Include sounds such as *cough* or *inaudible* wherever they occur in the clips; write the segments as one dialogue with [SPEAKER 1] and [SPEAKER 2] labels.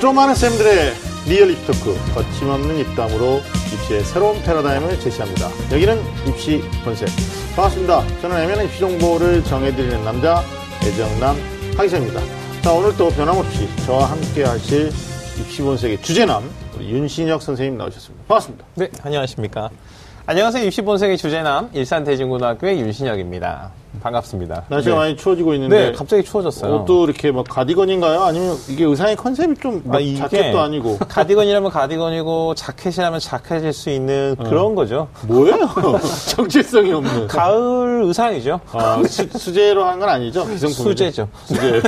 [SPEAKER 1] 좀 많은 쌤들의 real 입시 talk 거침없는 입담으로 입시의 새로운 패러다임을 제시합니다. 여기는 입시 본색 반갑습니다. 저는 애매한 입시 정보를 정해드리는 남자 애정남 하기자입니다. 자 오늘 또 변함없이 저와 함께 하실 입시 본색의 주제남 우리 윤신혁 선생님 나오셨습니다. 반갑습니다.
[SPEAKER 2] 네, 안녕하십니까. 안녕하세요. 입시 본색의 주제남 일산 대진고등학교의 윤신혁입니다. 반갑습니다.
[SPEAKER 1] 날씨가
[SPEAKER 2] 네.
[SPEAKER 1] 많이 추워지고 있는데
[SPEAKER 2] 네, 갑자기 추워졌어요.
[SPEAKER 1] 옷도 이렇게 막 가디건인가요? 아니면 이게 의상의 컨셉이 좀막
[SPEAKER 2] 아, 이게
[SPEAKER 1] 자켓도 아니고 *laughs*
[SPEAKER 2] 가디건이라면 가디건이고 자켓이라면 자켓일 수 있는
[SPEAKER 1] 어.
[SPEAKER 2] 그런 거죠.
[SPEAKER 1] 뭐예요? *laughs* 정체성이 없는.
[SPEAKER 2] 가을 의상이죠.
[SPEAKER 1] 아, 수, 제로 한 건 아니죠? 기성품
[SPEAKER 2] 수제죠.
[SPEAKER 1] 수제.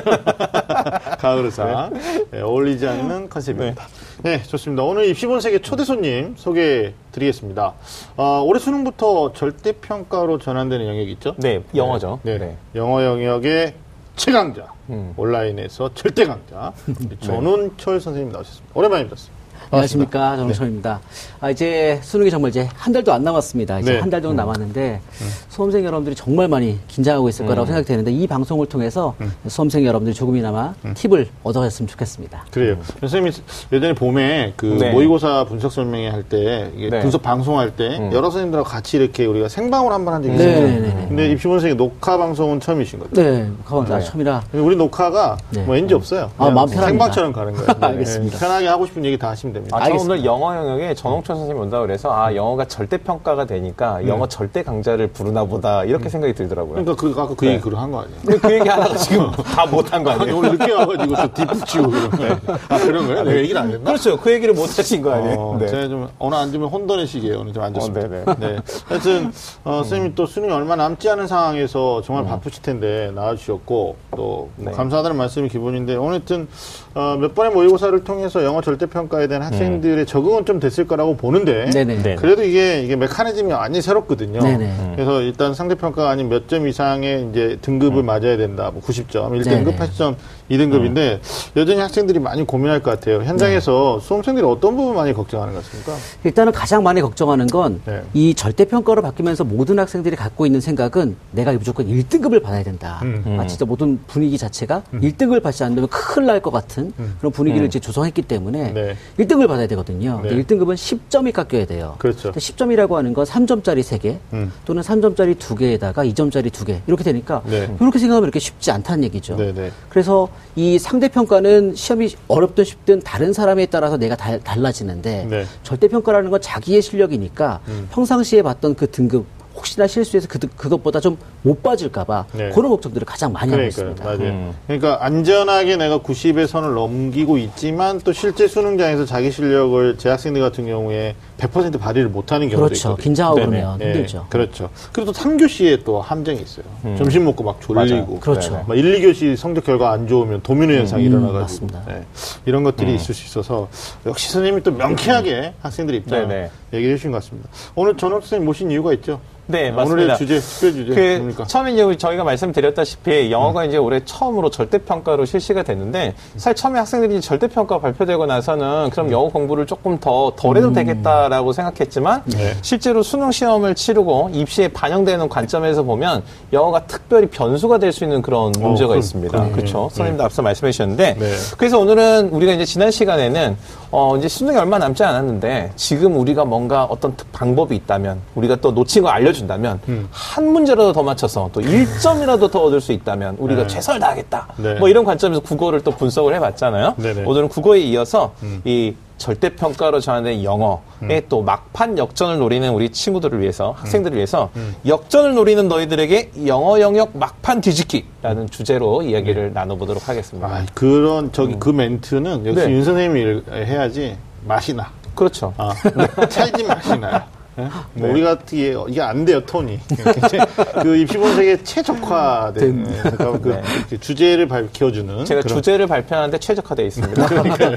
[SPEAKER 1] *laughs* 가을 의상. 네, 어울리지 않는 컨셉입니다. 네. 좋습니다. 오늘 입시본색의 초대 손님 소개해 드리겠습니다. 아, 올해 수능부터 절대평가로 전환되는 영역이 있죠?
[SPEAKER 2] 네, 영어죠.
[SPEAKER 1] 네.
[SPEAKER 2] 네.
[SPEAKER 1] 영어 영역의 최강자.
[SPEAKER 2] 음.
[SPEAKER 1] 온라인에서 절대 강자. *laughs* 전운철 선생님 나오셨습니다. 오랜만에 뵙습니다.
[SPEAKER 3] 안녕하십니까 정철입니다. 아, 이제 수능이 정말 이제 한 달도 안 남았습니다. 이제
[SPEAKER 1] 네.
[SPEAKER 3] 한달 정도 남았는데 수험생 여러분들이 정말 많이 긴장하고 있을 거라고 생각이 되는데 이 방송을 통해서 수험생 여러분들이 조금이나마 팁을 얻어갔으면 좋겠습니다.
[SPEAKER 1] 그래요. 선생님이 예전에 봄에 그
[SPEAKER 2] 네.
[SPEAKER 1] 모의고사 분석 설명회 할 때, 이게
[SPEAKER 2] 네.
[SPEAKER 1] 분석 방송할 때, 여러 선생님들하고 같이 이렇게 우리가 생방을 한번 한 적이
[SPEAKER 3] 네,
[SPEAKER 1] 있어요.
[SPEAKER 3] 네, 네, 네.
[SPEAKER 1] 근데 입시본색의 녹화 방송은 처음이신 거죠?
[SPEAKER 3] 네, 나
[SPEAKER 2] 네.
[SPEAKER 3] 처음이라
[SPEAKER 1] 우리 녹화가
[SPEAKER 3] 네.
[SPEAKER 1] 뭐 NG 없어요.
[SPEAKER 3] 아, 마음 편합니다.
[SPEAKER 1] 생방처럼 가는 거예요. *laughs* 네.
[SPEAKER 3] 알겠습니다.
[SPEAKER 1] 편하게 하고 싶은 얘기 다 하시면 됩니다.
[SPEAKER 2] 아, 저는
[SPEAKER 3] 알겠습니다.
[SPEAKER 2] 오늘 영어 영역에 전홍철 선생님 온다 그래서 아, 영어가 절대 평가가 되니까 영어 절대 강자를 부르나 보다 이렇게 생각이 들더라고요.
[SPEAKER 1] 그러니까 그, 아까 그 얘기 그로 한 거 아니에요?
[SPEAKER 2] 근데 그 얘기 하다가 지금 *laughs* 다 못한 거
[SPEAKER 1] 아니,
[SPEAKER 2] 아니에요?
[SPEAKER 1] 오늘 늦게 와가지고 또 뒷붙이고 그런 거예요. 아, 그런 거예요? 내가 얘기를 안 했나?
[SPEAKER 2] 그렇죠. 그 얘기를 못 하신 거 아니에요?
[SPEAKER 1] 어,
[SPEAKER 2] 네.
[SPEAKER 1] 제가 좀 오늘 앉으면 혼돈의 시기에 오늘 좀 앉았습니다.
[SPEAKER 2] 어, 네네.
[SPEAKER 1] 네. 하여튼 어, 선생님이 또 수능이 얼마 남지 않은 상황에서
[SPEAKER 2] 음.
[SPEAKER 1] 정말 바쁘실 텐데 나와주셨고 또
[SPEAKER 2] 네.
[SPEAKER 1] 감사하다는 말씀이 기본인데 오늘 하여튼 어, 몇 번의 모의고사를 통해서 영어 절대평가에 대한 학생들의 적응은 좀 됐을 거라고 보는데
[SPEAKER 3] 네네.
[SPEAKER 2] 네.
[SPEAKER 1] 그래도 이게 이게 메커니즘이 완전히 새롭거든요.
[SPEAKER 3] 네네.
[SPEAKER 1] 그래서 일단 상대평가가 아닌 몇 점 이상의 이제 등급을 맞아야 된다. 뭐 90점, 1등급,
[SPEAKER 3] 네네.
[SPEAKER 1] 80점, 2등급인데 여전히 학생들이 많이 고민할 것 같아요. 현장에서 수험생들이 어떤 부분 많이 걱정하는 것 같습니까?
[SPEAKER 3] 일단은 가장 많이 걱정하는 건이
[SPEAKER 1] 네.
[SPEAKER 3] 절대평가로 바뀌면서 모든 학생들이 갖고 있는 생각은 내가 무조건 1등급을 받아야 된다.
[SPEAKER 1] 음.
[SPEAKER 3] 아, 진짜 모든 분위기 자체가 1등급을 받지 않으면 큰일 날 것 같은 그런 분위기를 이제 조성했기 때문에
[SPEAKER 1] 음. 네.
[SPEAKER 3] 1등급을 받아야 되거든요.
[SPEAKER 1] 네.
[SPEAKER 3] 1등급은 10점이 깎여야 돼요.
[SPEAKER 1] 그렇죠.
[SPEAKER 3] 10점이라고 하는 건 3점짜리 3개
[SPEAKER 1] 음.
[SPEAKER 3] 또는 3점짜리 2개에다가 2점짜리 2개 이렇게 되니까
[SPEAKER 1] 네.
[SPEAKER 3] 이렇게 생각하면 이렇게 쉽지 않다는 얘기죠.
[SPEAKER 1] 네네.
[SPEAKER 3] 그래서 이 상대평가는 시험이 어렵든 쉽든 다른 사람에 따라서 내가 달, 달라지는데
[SPEAKER 1] 네. 음.
[SPEAKER 3] 절대 평가라는 건 자기의 실력이니까 평상시에 봤던 그 등급 혹시나 실수해서 그, 그것보다 좀 못 빠질까봐
[SPEAKER 1] 네.
[SPEAKER 3] 그런 걱정들을 가장 많이 하고
[SPEAKER 1] 그러니까요.
[SPEAKER 3] 있습니다.
[SPEAKER 1] 맞아요.
[SPEAKER 2] 음.
[SPEAKER 1] 그러니까 안전하게 내가 90의 선을 넘기고 있지만 또 실제 수능장에서 자기 실력을 재학생들 같은 경우에 100% 발휘를 못하는 경우도
[SPEAKER 3] 그렇죠.
[SPEAKER 1] 있거든요.
[SPEAKER 3] 긴장하고
[SPEAKER 2] 네네.
[SPEAKER 3] 그러면
[SPEAKER 1] 네,
[SPEAKER 3] 힘들죠.
[SPEAKER 1] 그렇죠. 그리고 또 3교시에 또 함정이 있어요. 점심 먹고 막 졸리고.
[SPEAKER 2] 맞아요.
[SPEAKER 3] 그렇죠.
[SPEAKER 1] 네. 막 1, 2교시 성적 결과 안 좋으면 도미노 현상이
[SPEAKER 3] 음,
[SPEAKER 1] 일어나가지고.
[SPEAKER 3] 맞습니다.
[SPEAKER 1] 네. 이런 것들이 있을 수 있어서 역시 선생님이 또 명쾌하게 학생들 입장
[SPEAKER 2] 네네.
[SPEAKER 1] 얘기해 주신 것 같습니다. 오늘 전학 선생님 모신 이유가 있죠?
[SPEAKER 2] 네,
[SPEAKER 1] 아,
[SPEAKER 2] 맞습니다.
[SPEAKER 1] 오늘의 주제, 특별 주제
[SPEAKER 2] 그
[SPEAKER 1] 뭡니까?
[SPEAKER 2] 처음에 이제 저희가 말씀드렸다시피 영어가 이제 올해 처음으로 절대평가로 실시가 됐는데 사실 처음에 학생들이 절대평가 발표되고 나서는 그럼 영어 공부를 조금 더 덜 해도 되겠다라고 생각했지만
[SPEAKER 1] 네.
[SPEAKER 2] 실제로 수능 시험을 치르고 입시에 반영되는 관점에서 보면 영어가 특별히 변수가 될 수 있는 그런 문제가
[SPEAKER 1] 그럼,
[SPEAKER 2] 있습니다.
[SPEAKER 1] 그럼,
[SPEAKER 2] 그렇죠.
[SPEAKER 1] 네.
[SPEAKER 2] 선생님도 앞서 말씀해 주셨는데
[SPEAKER 1] 네.
[SPEAKER 2] 그래서 오늘은 우리가 이제 지난 시간에는 어 이제 수능이 얼마 남지 않았는데 지금 우리가 뭔가 어떤 특- 방법이 있다면 우리가 또 놓친 거 알려 준다면
[SPEAKER 1] 음.
[SPEAKER 2] 한 문제라도 더 맞춰서 또 *laughs* 1점이라도 더 얻을 수 있다면 우리가
[SPEAKER 1] 네.
[SPEAKER 2] 최선을 다하겠다.
[SPEAKER 1] 네.
[SPEAKER 2] 뭐 이런 관점에서 국어를 또 분석을 해봤잖아요.
[SPEAKER 1] 네네. 음.
[SPEAKER 2] 오늘은 국어에 이어서 이 절대평가로 전환된 영어의 또 막판 역전을 노리는 우리 친구들을 위해서 학생들을 위해서
[SPEAKER 1] 음.
[SPEAKER 2] 역전을 노리는 너희들에게 영어 영역 막판 뒤집기라는 주제로 이야기를 나눠보도록 하겠습니다.
[SPEAKER 1] 아, 그런, 저기, 그 멘트는 역시
[SPEAKER 2] 네.
[SPEAKER 1] 윤 선생님이 해야지 맛이 나.
[SPEAKER 2] 그렇죠.
[SPEAKER 1] 아, *laughs* 찰진 맛이 나요. 예? 뭐 우리 같기에 이게 안 돼요 톤이 *laughs* 그 입시본색의 최적화된 예, 그러니까 그
[SPEAKER 2] 네.
[SPEAKER 1] 주제를 밝혀주는
[SPEAKER 2] 제가
[SPEAKER 1] 그런
[SPEAKER 2] 주제를 발표하는데 최적화되어 있습니다. *laughs*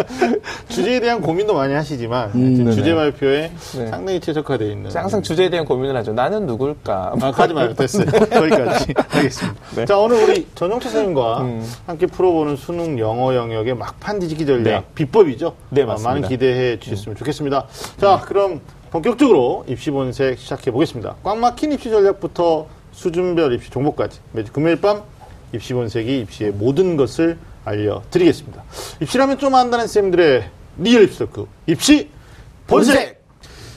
[SPEAKER 2] *laughs*
[SPEAKER 1] 주제에 대한 고민도 많이 하시지만
[SPEAKER 2] 네네.
[SPEAKER 1] 주제 발표에
[SPEAKER 2] 네.
[SPEAKER 1] 상당히 최적화되어 있는
[SPEAKER 2] 항상 주제에 대한 고민을 하죠. 나는 누굴까?
[SPEAKER 1] 아, 가지 마요. 됐어요. 거기까지. 알겠습니다.
[SPEAKER 2] 네.
[SPEAKER 1] 자, 오늘 우리 전용채 선생님과
[SPEAKER 2] 음.
[SPEAKER 1] 함께 풀어보는 수능 영어 영역의 막판 뒤집기 전략,
[SPEAKER 2] 네.
[SPEAKER 1] 비법이죠?
[SPEAKER 2] 네,
[SPEAKER 1] 아,
[SPEAKER 2] 맞습니다. 음.
[SPEAKER 1] 많은 기대해 주셨으면 좋겠습니다. 자, 그럼 본격적으로 입시 본색 시작해 보겠습니다. 꽉 막힌 입시 전략부터 수준별 입시 정보까지 매주 금요일 밤 입시 본색이 입시의 모든 것을 알려드리겠습니다. 입시라면 좀 안다는 쌤들의 리얼 입시 토크 입시 본색!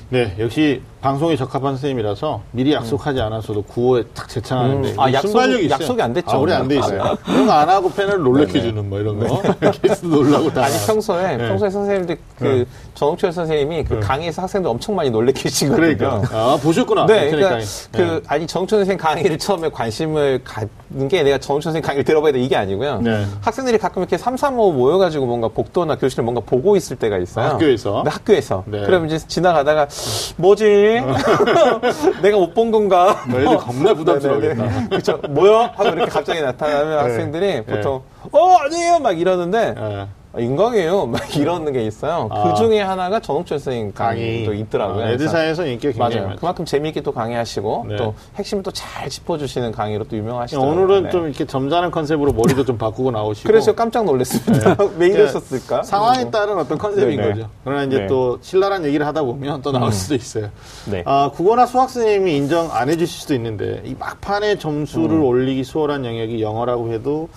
[SPEAKER 1] 네, 역시 방송에 적합한 선생님이라서 미리 약속하지 않았어도 구호에 딱 제창하는데
[SPEAKER 2] 음. 아, 약속이-
[SPEAKER 1] 순발력이 있어요.
[SPEAKER 2] 약속이 안 됐죠.
[SPEAKER 1] 아, 우리 안 돼 있어요. 이런 거 안 하고 패널 놀래켜주는 뭐 이런 거. *laughs* 게스트 놀라고 다.
[SPEAKER 2] 아니 평소에
[SPEAKER 1] 네.
[SPEAKER 2] 평소에 선생님들 그 전홍철 선생님이 그 강의에서 학생들 엄청 많이 놀래키시거든요.
[SPEAKER 1] 그러니까. 아, 보셨구나.
[SPEAKER 2] 네, 그러니까
[SPEAKER 1] 강의.
[SPEAKER 2] 그
[SPEAKER 1] 네.
[SPEAKER 2] 아니 정춘 선생 강의를 처음에 관심을 갖는 게 내가 정춘 선생 강의를 들어봐야 돼 이게 아니고요.
[SPEAKER 1] 네.
[SPEAKER 2] 학생들이 가끔 이렇게 3, 3, 5 모여가지고 뭔가 복도나 교실에 뭔가 보고 있을 때가 있어요.
[SPEAKER 1] 학교에서?
[SPEAKER 2] 네, 학교에서.
[SPEAKER 1] 네.
[SPEAKER 2] 그럼 이제 지나가다가 뭐지? *laughs* 내가 못 본 건가?
[SPEAKER 1] 너 애들 겁나 *laughs* 부담스러워하겠다.
[SPEAKER 2] 네네네. 그쵸. 뭐야? 하고 이렇게 갑자기 나타나면 학생들이 보통 어 아니에요 막 이러는데
[SPEAKER 1] 네.
[SPEAKER 2] 아, 인강이에요. *laughs* 막 이러는 게 있어요.
[SPEAKER 1] 아.
[SPEAKER 2] 그 중에 하나가 전홍철 선생님 강의도 있더라고요.
[SPEAKER 1] 아, 사이에서 인기가 굉장히
[SPEAKER 2] 맞아요.
[SPEAKER 1] 많죠.
[SPEAKER 2] 그만큼 재미있게 또 강의하시고
[SPEAKER 1] 네.
[SPEAKER 2] 또 핵심을 또 잘 짚어주시는 강의로 또 유명하시더라고요.
[SPEAKER 1] 오늘은
[SPEAKER 2] 네.
[SPEAKER 1] 좀 이렇게 점잖은 컨셉으로 머리도 좀 바꾸고 나오시고.
[SPEAKER 2] 그래서 깜짝 놀랐습니다. *laughs* 왜 이러셨을까?
[SPEAKER 1] 네. 상황에 따른 어떤 컨셉인
[SPEAKER 2] 네네.
[SPEAKER 1] 거죠. 그러나 이제
[SPEAKER 2] 네. 음.
[SPEAKER 1] 또 신랄한 얘기를 하다 보면 또 나올 수도 있어요.
[SPEAKER 2] 네.
[SPEAKER 1] 아, 국어나 수학 선생님이 인정 안 해주실 수도 있는데 이 막판에 점수를
[SPEAKER 2] 음.
[SPEAKER 1] 올리기 수월한 영역이 영어라고 해도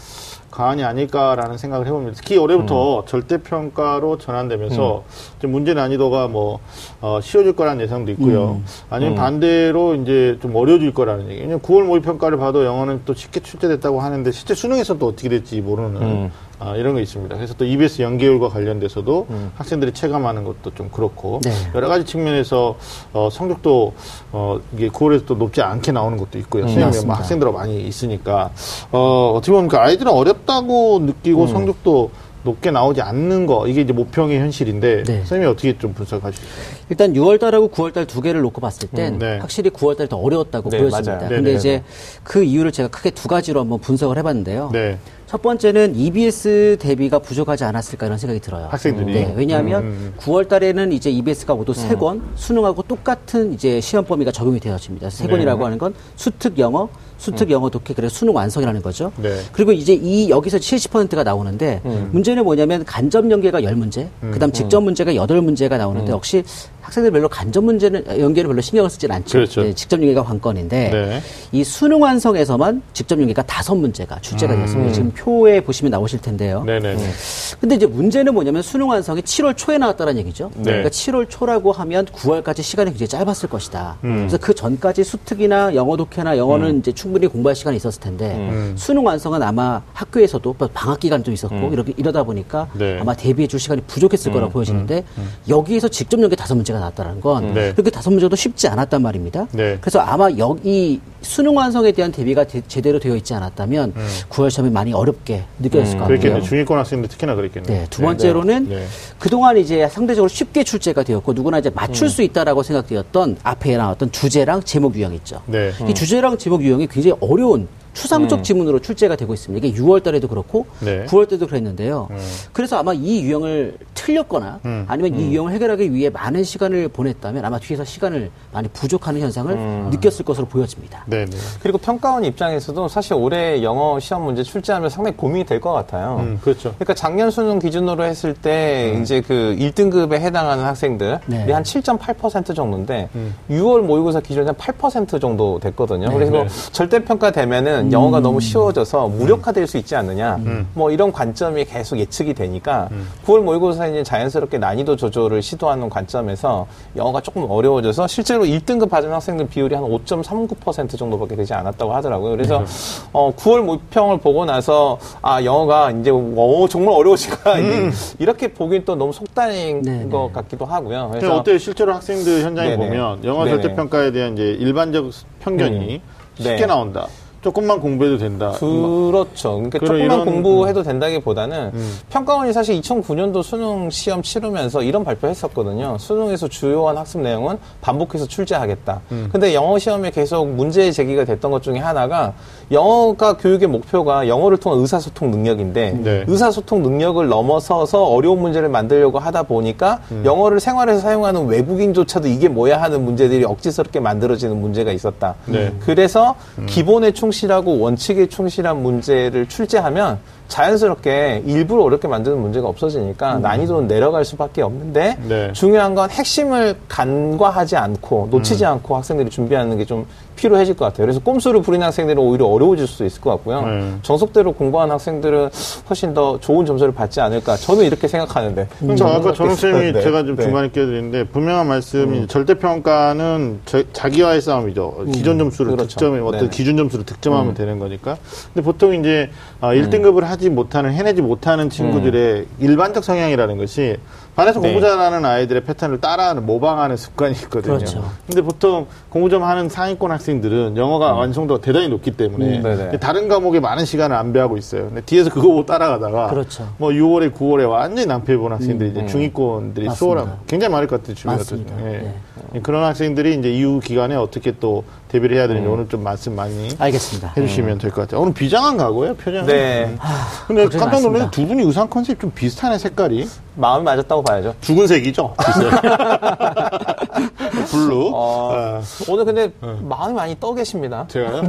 [SPEAKER 1] 과언이 아닐까라는 생각을 해봅니다. 특히 올해부터
[SPEAKER 2] 음.
[SPEAKER 1] 절대평가로 전환되면서 좀 문제 난이도가 뭐 어, 쉬워질 거라는 예상도 있고요. 아니면
[SPEAKER 2] 음.
[SPEAKER 1] 반대로 이제 좀 어려워질 거라는 얘기. 왜냐면 9월 모의 평가를 봐도 영어는 또 쉽게 출제됐다고 하는데 실제 수능에서 또 어떻게 될지 모르는
[SPEAKER 2] 음.
[SPEAKER 1] 아, 이런 거 있습니다. 그래서 또 EBS 연계율과 관련돼서도 학생들이 체감하는 것도 좀 그렇고
[SPEAKER 3] 네.
[SPEAKER 1] 여러 가지 측면에서 어, 성적도 어, 이게 9월에서 또 높지 않게 나오는 것도 있고요. 선생님이 뭐
[SPEAKER 3] 맞습니다.
[SPEAKER 1] 학생들하고 많이 있으니까 어, 어떻게 보면 그 아이들은 어렵다고 느끼고 성적도 높게 나오지 않는 거 이게 이제 모평의 현실인데
[SPEAKER 3] 네.
[SPEAKER 1] 선생님이 어떻게 좀 분석하시죠?
[SPEAKER 3] 일단 6월달하고 9월달 두 개를 놓고 봤을 땐
[SPEAKER 1] 음, 네.
[SPEAKER 3] 확실히 9월달이 더 어려웠다고
[SPEAKER 2] 네,
[SPEAKER 3] 보여집니다.
[SPEAKER 2] 맞아요.
[SPEAKER 3] 근데
[SPEAKER 1] 네네.
[SPEAKER 3] 이제 그 이유를 제가 크게 두 가지로 한번 분석을 해봤는데요.
[SPEAKER 1] 네.
[SPEAKER 3] 첫 번째는 EBS 대비가 부족하지 않았을까 이런 생각이 들어요.
[SPEAKER 1] 학생들이?
[SPEAKER 3] 네, 왜냐하면
[SPEAKER 1] 음, 음.
[SPEAKER 3] 9월 달에는 이제 EBS가 모두 세 권, 수능하고 똑같은 이제 시험 범위가 적용이 되어집니다. 세
[SPEAKER 1] 네.
[SPEAKER 3] 권이라고 하는 건 수특 영어, 수특 영어 독해, 그래서 수능 완성이라는 거죠.
[SPEAKER 1] 네.
[SPEAKER 3] 그리고 이제 이 여기서 70%가 나오는데 문제는 뭐냐면 간접 연계가 10문제, 그다음 직접 문제가 8문제가 나오는데 역시 학생들 별로 간접 문제는 연계를 별로 신경을 쓰진 않죠.
[SPEAKER 1] 그렇죠.
[SPEAKER 3] 네, 직접 연계가 관건인데
[SPEAKER 1] 네.
[SPEAKER 3] 이 수능 완성에서만 직접 연계가 다섯 문제가 출제가
[SPEAKER 1] 음.
[SPEAKER 3] 되었습니다. 지금 표에 보시면 나오실 텐데요.
[SPEAKER 1] 네네 네.
[SPEAKER 3] 근데 이제 문제는 뭐냐면 수능 완성이 7월 초에 나왔다는 얘기죠.
[SPEAKER 1] 네.
[SPEAKER 3] 그러니까 7월 초라고 하면 9월까지 시간이 굉장히 짧았을 것이다.
[SPEAKER 1] 음.
[SPEAKER 3] 그래서 그 전까지 수특이나 영어 독해나 영어는 이제 충분히 공부할 시간이 있었을 텐데
[SPEAKER 1] 음.
[SPEAKER 3] 수능 완성은 아마 학교에서도 뭐 방학 기간도 있었고 이렇게 이러다 보니까
[SPEAKER 1] 네.
[SPEAKER 3] 아마 대비해 줄 시간이 부족했을 거라고 보여지는데 여기에서 직접 연계 다섯 문제가 나왔다는 건
[SPEAKER 1] 네.
[SPEAKER 3] 그렇게 다섯 문제도 쉽지 않았단 말입니다.
[SPEAKER 1] 네.
[SPEAKER 3] 그래서 아마 여기 수능 완성에 대한 대비가 제- 제대로 되어 있지 않았다면 9월 시험이 많이 어렵게 느껴졌을 것 같고요.
[SPEAKER 1] 그렇겠네. 중위권 학생들 특히나 그랬겠네요.
[SPEAKER 3] 네, 두 번째로는
[SPEAKER 1] 네.
[SPEAKER 3] 그동안 이제 상대적으로 쉽게 출제가 되었고 누구나 이제 맞출 수 있다라고 생각되었던 앞에 나왔던 주제랑 제목 유형 있죠.
[SPEAKER 1] 네.
[SPEAKER 3] 이 주제랑 제목 유형이 굉장히 어려운 추상적 지문으로 출제가 되고 있습니다. 이게 6월 달에도 그렇고
[SPEAKER 1] 네.
[SPEAKER 3] 9월 때도 그랬는데요. 그래서 아마 이 유형을 틀렸거나
[SPEAKER 1] 음.
[SPEAKER 3] 아니면 이 유형을 해결하기 위해 많은 시간을 보냈다면 아마 뒤에서 시간을 많이 부족하는 현상을 느꼈을 것으로 보여집니다.
[SPEAKER 1] 네네.
[SPEAKER 2] 그리고 평가원 입장에서도 사실 올해 영어 시험 문제 출제하면 상당히 고민이 될 것 같아요.
[SPEAKER 1] 음, 그렇죠.
[SPEAKER 2] 그러니까 작년 수능 기준으로 했을 때 이제 그 1등급에 해당하는 학생들이
[SPEAKER 3] 네.
[SPEAKER 2] 한7.8% 정도인데 6월 모의고사 기준에 한8% 정도 됐거든요. 그래서
[SPEAKER 1] 네.
[SPEAKER 2] 절대평가 되면은 영어가 너무 쉬워져서 무력화될 수 있지 않느냐. 뭐 이런 관점이 계속 예측이 되니까 9월 모의고사 이제 자연스럽게 난이도 조절을 시도하는 관점에서 영어가 조금 어려워져서 실제로 1등급 받은 학생들 비율이 한 5.39% 정도밖에 되지 않았다고 하더라고요. 그래서 어, 9월 모평을 보고 나서 아 영어가 이제 어, 정말 어려워지가 이렇게 보기엔 또 너무 속단인
[SPEAKER 3] 네, 네.
[SPEAKER 2] 것 같기도 하고요.
[SPEAKER 1] 그래서 어때요? 실제로 학생들 현장에
[SPEAKER 2] 네네.
[SPEAKER 1] 보면 영어
[SPEAKER 2] 네네.
[SPEAKER 1] 절대 평가에 대한 이제 일반적 편견이 쉽게
[SPEAKER 2] 네.
[SPEAKER 1] 나온다. 조금만 공부해도 된다.
[SPEAKER 2] 그렇죠. 그러니까 조금만
[SPEAKER 1] 이런-
[SPEAKER 2] 공부해도 된다기보다는 평가원이 사실 2009년도 수능 시험 치르면서 이런 발표했었거든요. 수능에서 주요한 학습 내용은 반복해서 출제하겠다. 근데 영어 시험에 계속 문제 제기가 됐던 것 중에 하나가 영어가 교육의 목표가 영어를 통한 의사소통 능력인데
[SPEAKER 1] 네.
[SPEAKER 2] 의사소통 능력을 넘어서서 어려운 문제를 만들려고 하다 보니까 영어를 생활에서 사용하는 외국인조차도 이게 뭐야 하는 문제들이 억지스럽게 만들어지는 문제가 있었다.
[SPEAKER 1] 네.
[SPEAKER 2] 그래서 기본에 충실 하고 원칙에 충실한 문제를 출제하면 자연스럽게 일부러 어렵게 만드는 문제가 없어지니까 난이도는 내려갈 수밖에 없는데
[SPEAKER 1] 네.
[SPEAKER 2] 중요한 건 핵심을 간과하지 않고 놓치지 않고 학생들이 준비하는 게 좀 필요해질 것 같아요. 그래서 꼼수를 부리는 학생들은 오히려 어려워질 수도 있을 것 같고요.
[SPEAKER 1] 네.
[SPEAKER 2] 정석대로 공부하는 학생들은 훨씬 더 좋은 점수를 받지 않을까. 저는 이렇게 생각하는데.
[SPEAKER 1] 저 아까 전웅 쌤이
[SPEAKER 2] 네.
[SPEAKER 1] 제가 좀
[SPEAKER 2] 네.
[SPEAKER 1] 중간에 끼어드리는데 분명한 말씀이 절대평가는 저- 자기와의 싸움이죠. 기존 점수를
[SPEAKER 2] 그렇죠.
[SPEAKER 1] 득점해 어떤
[SPEAKER 2] 네네.
[SPEAKER 1] 기준 점수를 득점하면 되는 거니까. 근데 보통 이제 아, 1등급을 하지 못하는 해내지 못하는 친구들의 일반적 성향이라는 것이 반에서
[SPEAKER 2] 네.
[SPEAKER 1] 공부 잘하는 아이들의 패턴을 따라하는 모방하는 습관이 있거든요.
[SPEAKER 3] 그렇죠.
[SPEAKER 1] 근데 보통 공부 좀 하는 상위권 학생들은 영어가 완성도가 대단히 높기 때문에
[SPEAKER 2] 음.
[SPEAKER 1] 다른 과목에 많은 시간을 안배하고 있어요. 근데 뒤에서 그거 보고 따라가다가
[SPEAKER 3] 그렇죠.
[SPEAKER 1] 뭐 6월에 9월에 완전히 낭패 본 학생들이 이제
[SPEAKER 2] 음.
[SPEAKER 1] 중위권들이. 수월하고 굉장히 많을 것 같아요 주변에
[SPEAKER 3] 맞습니다.
[SPEAKER 1] 예. 그런 학생들이 이제 이후 기간에 어떻게 또 대비를 해야 되는지 오늘 좀 말씀 많이
[SPEAKER 3] 알겠습니다.
[SPEAKER 1] 해주시면 될 것 같아요. 오늘 비장한 가고요 표정이.
[SPEAKER 2] 네.
[SPEAKER 1] 근데
[SPEAKER 3] 고생이
[SPEAKER 1] 깜짝 놀랐는데. 두 분이 의상 컨셉 좀 비슷하네 색깔이.
[SPEAKER 2] 마음이 맞았다고 봐야죠.
[SPEAKER 1] 죽은 색이죠. *laughs* *laughs* 블루.
[SPEAKER 2] 어,
[SPEAKER 1] 어, *laughs*
[SPEAKER 2] 오늘 근데 마음이 많이 떠 계십니다.
[SPEAKER 1] 제가요?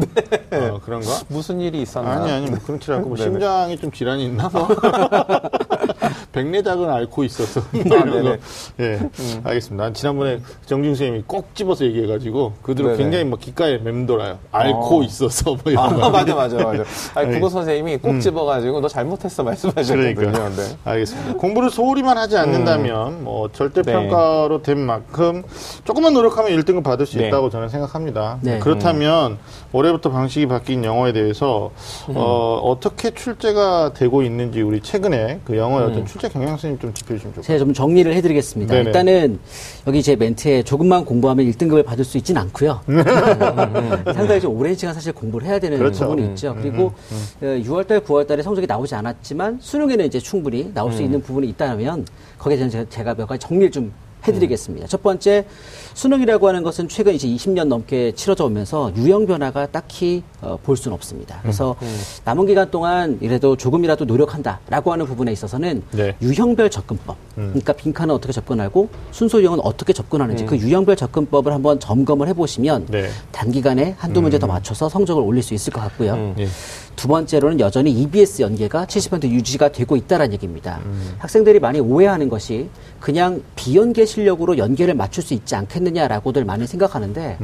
[SPEAKER 1] 어, *laughs* 그런가?
[SPEAKER 2] 무슨 일이 있었나?
[SPEAKER 1] 아니 아니 뭐 그렇지 않고 뭐
[SPEAKER 2] 네네.
[SPEAKER 1] 심장이 좀 질환이 있나 뭐 *laughs* *laughs* 백내작은 앓고 있어서 뭐
[SPEAKER 2] 아,
[SPEAKER 1] 이런 거.
[SPEAKER 2] 네네.
[SPEAKER 1] 예 알겠습니다 난 지난번에 정진 선생님이 꼭 집어서 얘기해가지고 그대로
[SPEAKER 2] 네네.
[SPEAKER 1] 굉장히 막 귓가에 맴돌아요 앓고
[SPEAKER 2] 어.
[SPEAKER 1] 있어서 뭐 이런
[SPEAKER 2] 아,
[SPEAKER 1] 거
[SPEAKER 2] 맞아, 맞아, 맞아. 아니,
[SPEAKER 1] 네.
[SPEAKER 2] 국어 선생님이 꼭 집어가지고 너 잘못했어 말씀하셨거든요.
[SPEAKER 1] 그러니까
[SPEAKER 2] 네.
[SPEAKER 1] 알겠습니다. 공부를 소홀히만 하지 않는다면 뭐 절대 평가로 된 만큼 조금만 노력하면 1등급 받을 수
[SPEAKER 2] 네.
[SPEAKER 1] 있다고 저는 생각합니다.
[SPEAKER 3] 네.
[SPEAKER 1] 그렇다면 올해부터 방식이 바뀐 영어에 대해서 어, 어떻게 출제가 되고 있는지 우리 최근에 그 영어 의 어떤 출제 경향性좀 짚어주시면 좋겠습니다.
[SPEAKER 3] 제가 좀 정리를 해드리겠습니다.
[SPEAKER 1] 네네.
[SPEAKER 3] 일단은 여기 제 멘트에 조금만 공부하면 1등급을 받을 수 있진 않고요. *laughs* 상당히 좀 오랜 시간 사실 공부를 해야 되는
[SPEAKER 1] 그렇죠.
[SPEAKER 3] 부분이
[SPEAKER 1] 음,
[SPEAKER 3] 있죠. 그리고 6월달, 9월달에 성적이 나오지 않았지만 수능에는 이제 충분히 나올 수 있는 부분이 있다면 거기에 대해서 제가- 제가 몇 가지 정리를 좀 해드리겠습니다. 첫 번째, 수능이라고 하는 것은 최근 이제 20년 넘게 치러져 오면서 유형 변화가 딱히 어, 볼 수는 없습니다. 그래서 남은 기간 동안 이래도 조금이라도 노력한다라고 하는 부분에 있어서는
[SPEAKER 1] 네.
[SPEAKER 3] 유형별 접근법. 그러니까 빈칸은 어떻게 접근하고 순서 유형은 어떻게 접근하는지 그 유형별 접근법을 한번 점검을 해보시면
[SPEAKER 1] 네.
[SPEAKER 3] 단기간에 한두 문제 더 맞춰서 성적을 올릴 수 있을 것 같고요.
[SPEAKER 1] 예.
[SPEAKER 3] 두 번째로는 여전히 EBS 연계가 70% 유지가 되고 있다는 얘기입니다. 학생들이 많이 오해하는 것이 그냥 비연계 실력으로 연계를 맞출 수 있지 않겠 느냐라고들 많이 생각하는데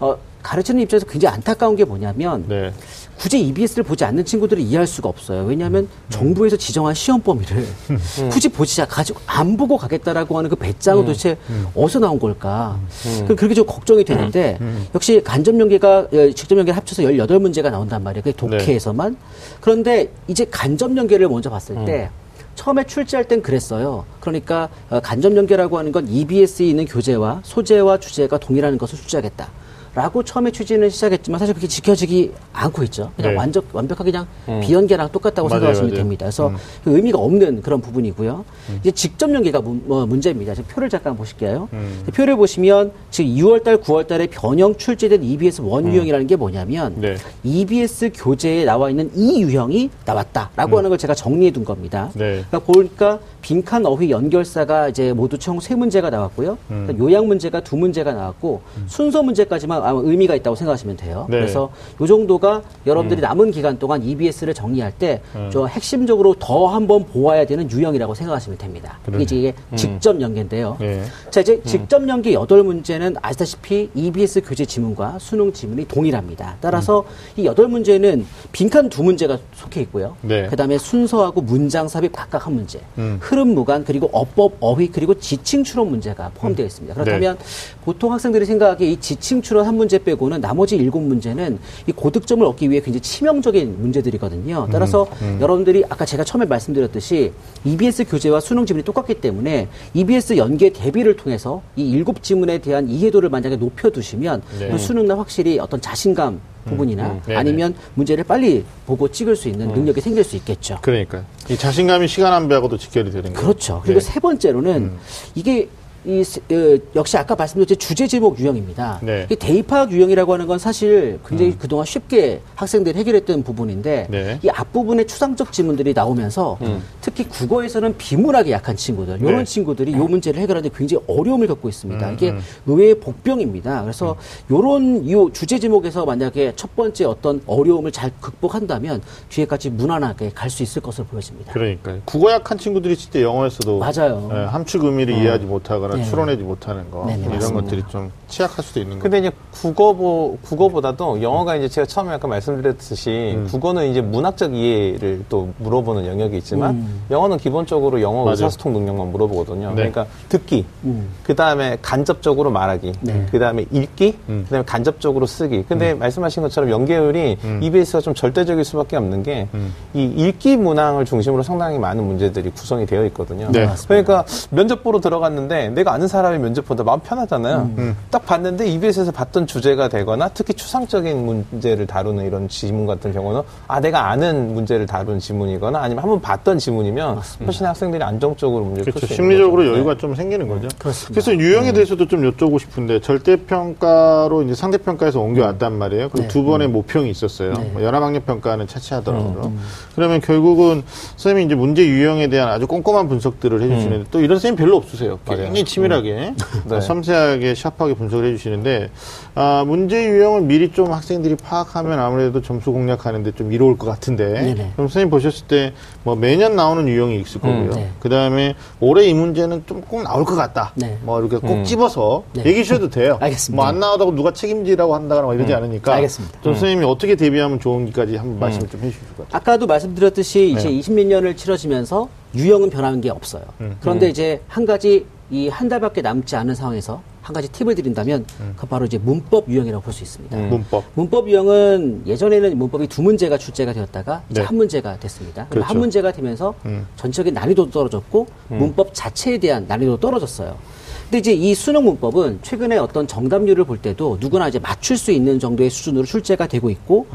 [SPEAKER 3] 어, 가르치는 입장에서 굉장히 안타까운 게 뭐냐면
[SPEAKER 1] 네.
[SPEAKER 3] 굳이 EBS를 보지 않는 친구들이 이해할 수가 없어요. 왜냐하면 정부에서 지정한 시험 범위를 *laughs* 굳이 보지 가지고 안 보고 가겠다라고 하는 그 배짱은 도대체 어디서 나온 걸까? 그 그렇게 좀 걱정이 되는데 역시 간접 연계가 어, 직접 연계 합쳐서 18문제가 나온단 말이에요. 그게 독해에서만. 그런데 이제 간접 연계를 먼저 봤을 때 처음에 출제할 땐 그랬어요. 그러니까 어, 간접 연계라고 하는 건 EBS에 있는 교재와 소재와 주제가 동일한 것을 출제하겠다. 라고 처음에 취지는 시작했지만 사실 그게 지켜지기 않고 있죠. 그냥
[SPEAKER 1] 네.
[SPEAKER 3] 완전 완벽하게 그냥 비연계랑 똑같다고
[SPEAKER 1] 맞아요,
[SPEAKER 3] 생각하시면
[SPEAKER 1] 맞아요.
[SPEAKER 3] 됩니다. 그래서
[SPEAKER 1] 음.
[SPEAKER 3] 그 의미가 없는 그런 부분이고요. 이제 직접 연계가 문, 뭐 문제입니다. 지금 표를 잠깐 보실게요.
[SPEAKER 1] 음.
[SPEAKER 3] 표를 보시면 지금 2월달, 9월달에 변형 출제된 EBS 원 유형이라는 게 뭐냐면
[SPEAKER 1] 네.
[SPEAKER 3] EBS 교재에 나와 있는 이 유형이 나왔다라고 하는 걸 제가 정리해 둔 겁니다.
[SPEAKER 1] 음. 네.
[SPEAKER 3] 그러니까 보니까 빈칸 어휘 연결사가 이제 모두 총 세 문제가 나왔고요.
[SPEAKER 1] 음.
[SPEAKER 3] 그러니까 요약 문제가 두 문제가 나왔고 순서 문제까지만 아마 의미가 있다고 생각하시면 돼요.
[SPEAKER 1] 네.
[SPEAKER 3] 그래서 요 정도가 여러분들이 남은 기간 동안 EBS를 정리할 때
[SPEAKER 1] 음.
[SPEAKER 3] 저 핵심적으로 더 한번 보아야 되는 유형이라고 생각하시면 됩니다.
[SPEAKER 1] 그러네.
[SPEAKER 3] 이게 이제 직접 연계인데요.
[SPEAKER 1] 예.
[SPEAKER 3] 자, 이제 직접 연계 여덟 문제는 아시다시피 EBS 교재 지문과 수능 지문이 동일합니다. 따라서 이 여덟 문제는 빈칸 두 문제가 속해 있고요.
[SPEAKER 1] 네.
[SPEAKER 3] 그다음에 순서하고 문장 삽입 각각 한 문제,
[SPEAKER 1] 음.
[SPEAKER 3] 흐름 무관 그리고 어법 어휘 그리고 지칭 추론 문제가 포함되어 있습니다. 그렇다면 보통 학생들이 생각하기에 이 지칭 추론 한 문제 빼고는 나머지 일곱 문제는 이 고득점을 얻기 위해 굉장히 치명적인 문제들이거든요. 따라서 여러분들이 아까 제가 처음에 말씀드렸듯이 EBS 교재와 수능 지문이 똑같기 때문에 EBS 연계 대비를 통해서 이 일곱 지문에 대한 이해도를 만약에 높여두시면
[SPEAKER 1] 네.
[SPEAKER 3] 그 수능날 확실히 어떤 자신감 부분이나
[SPEAKER 1] 음. 네네.
[SPEAKER 3] 아니면 문제를 빨리 보고 찍을 수 있는 능력이 생길 수 있겠죠.
[SPEAKER 1] 그러니까 이 자신감이 시간 안배하고도 직결이 되는 거예요.
[SPEAKER 3] 그렇죠. 그리고
[SPEAKER 1] 네.
[SPEAKER 3] 세 번째로는 이게 이 스- 어, 역시 아까 말씀드렸듯이 주제 제목 유형입니다.
[SPEAKER 1] 네.
[SPEAKER 3] 이 대입학 유형이라고 하는 건 사실 굉장히 그동안 쉽게 학생들이 해결했던 부분인데
[SPEAKER 1] 네.
[SPEAKER 3] 이 앞부분에 추상적 지문들이 나오면서 특히 국어에서는 비문학이 약한 친구들 이런
[SPEAKER 1] 네.
[SPEAKER 3] 친구들이 이 문제를 해결하는데 굉장히 어려움을 겪고 있습니다. 이게 의외의 복병입니다. 그래서 이런 이 주제 제목에서 만약에 첫 번째 어떤 어려움을 잘 극복한다면 뒤에까지 무난하게 갈 수 있을 것으로 보여집니다.
[SPEAKER 1] 그러니까요. 국어 약한 친구들이 진짜 영어에서도
[SPEAKER 3] 맞아요.
[SPEAKER 1] 예, 함축 의미를 이해하지 못하거나
[SPEAKER 3] 네.
[SPEAKER 1] 추론하지 못하는 거
[SPEAKER 3] 네 네,
[SPEAKER 1] 이런
[SPEAKER 3] 맞습니다.
[SPEAKER 1] 것들이 좀 취약할 수도 있는 거죠.
[SPEAKER 2] 근데 이제 국어보, 국어보다도 영어가 이제 제가 처음에 아까 말씀드렸듯이
[SPEAKER 1] 음.
[SPEAKER 2] 국어는 이제 문학적 이해를 또 물어보는 영역이 있지만 영어는 기본적으로 영어
[SPEAKER 1] 맞아요.
[SPEAKER 2] 의사소통 능력만 물어보거든요.
[SPEAKER 1] 네.
[SPEAKER 2] 그러니까 듣기,
[SPEAKER 3] 음.
[SPEAKER 2] 그 다음에 간접적으로 말하기,
[SPEAKER 3] 네.
[SPEAKER 2] 그 다음에 읽기,
[SPEAKER 1] 음.
[SPEAKER 2] 그 다음에 간접적으로 쓰기. 근데 말씀하신 것처럼 연계율이 EBS가 좀 절대적일 수밖에 없는 게이
[SPEAKER 1] 음.
[SPEAKER 2] 읽기 문항을 중심으로 상당히 많은 문제들이 구성이 되어 있거든요.
[SPEAKER 1] 네.
[SPEAKER 2] 그러니까 면접 보러 들어갔는데 내가 아는 사람이 면접 보다 마음 편하잖아요.
[SPEAKER 1] 음.
[SPEAKER 2] 딱 봤는데 EBS에서 봤던 주제가 되거나 특히 추상적인 문제를 다루는 이런 지문 같은 경우는 아 내가 아는 문제를 다룬 지문이거나 아니면 한번 봤던 지문이면 훨씬 학생들이 안정적으로 문제를
[SPEAKER 1] 그렇죠. 심리적으로
[SPEAKER 2] 거죠.
[SPEAKER 1] 여유가 좀 생기는 거죠.
[SPEAKER 3] 그렇습니다.
[SPEAKER 1] 그래서 유형에 대해서도 좀 여쭤보고 싶은데 절대평가로 이제 상대평가에서 옮겨왔단 말이에요. 그리고
[SPEAKER 3] 네.
[SPEAKER 1] 두 번의 모평이 있었어요.
[SPEAKER 3] 네.
[SPEAKER 1] 뭐 연합학력 평가는 차치하더라고요. 그러면 결국은 선생님이 이제 문제 유형에 대한 아주 꼼꼼한 분석들을 해주시는데 또 이런 선생님 별로 없으세요. 굉장히 치밀하게
[SPEAKER 2] 네.
[SPEAKER 1] 섬세하게 샤프하게 분석 을 해주시는데 아, 문제 유형을 미리 좀 학생들이 파악하면 아무래도 점수 공략하는데 좀 이로울 것 같은데
[SPEAKER 3] 네네.
[SPEAKER 1] 그럼 선생님 보셨을 때 뭐 매년 나오는 유형이 있을 거고요.
[SPEAKER 3] 네.
[SPEAKER 1] 그 다음에 올해 이 문제는 좀 꼭 나올 것 같다.
[SPEAKER 3] 네.
[SPEAKER 1] 뭐 이렇게 꼭 집어서
[SPEAKER 3] 네.
[SPEAKER 1] 얘기해 주셔도 돼요. *laughs*
[SPEAKER 3] 알겠습니다.
[SPEAKER 1] 뭐 안 나오다고 누가 책임지라고 한다거나 뭐 이러지 않으니까.
[SPEAKER 3] 알겠습니다.
[SPEAKER 1] 좀 선생님이 어떻게 대비하면 좋은지까지 한번 말씀을 좀 해주실 것 같아요.
[SPEAKER 3] 아까도 말씀드렸듯이 이제
[SPEAKER 1] 네.
[SPEAKER 3] 20몇 년을 치러지면서 유형은 변하는 게 없어요.
[SPEAKER 1] 음.
[SPEAKER 3] 그런데 이제 한 가지 이 한 달밖에 남지 않은 상황에서 한 가지 팁을 드린다면
[SPEAKER 1] 음.
[SPEAKER 3] 그 바로 이제 문법 유형이라고 볼 수 있습니다.
[SPEAKER 1] 문법.
[SPEAKER 3] 문법 유형은 예전에는 문법이 두 문제가 출제가 되었다가 이제
[SPEAKER 1] 네.
[SPEAKER 3] 한 문제가 됐습니다.
[SPEAKER 1] 그렇죠.
[SPEAKER 3] 한 문제가 되면서
[SPEAKER 1] 음.
[SPEAKER 3] 전적인 난이도도 떨어졌고 문법 자체에 대한 난이도도 떨어졌어요. 근데 이제 이 수능 문법은 최근에 어떤 정답률을 볼 때도 누구나 이제 맞출 수 있는 정도의 수준으로 출제가 되고 있고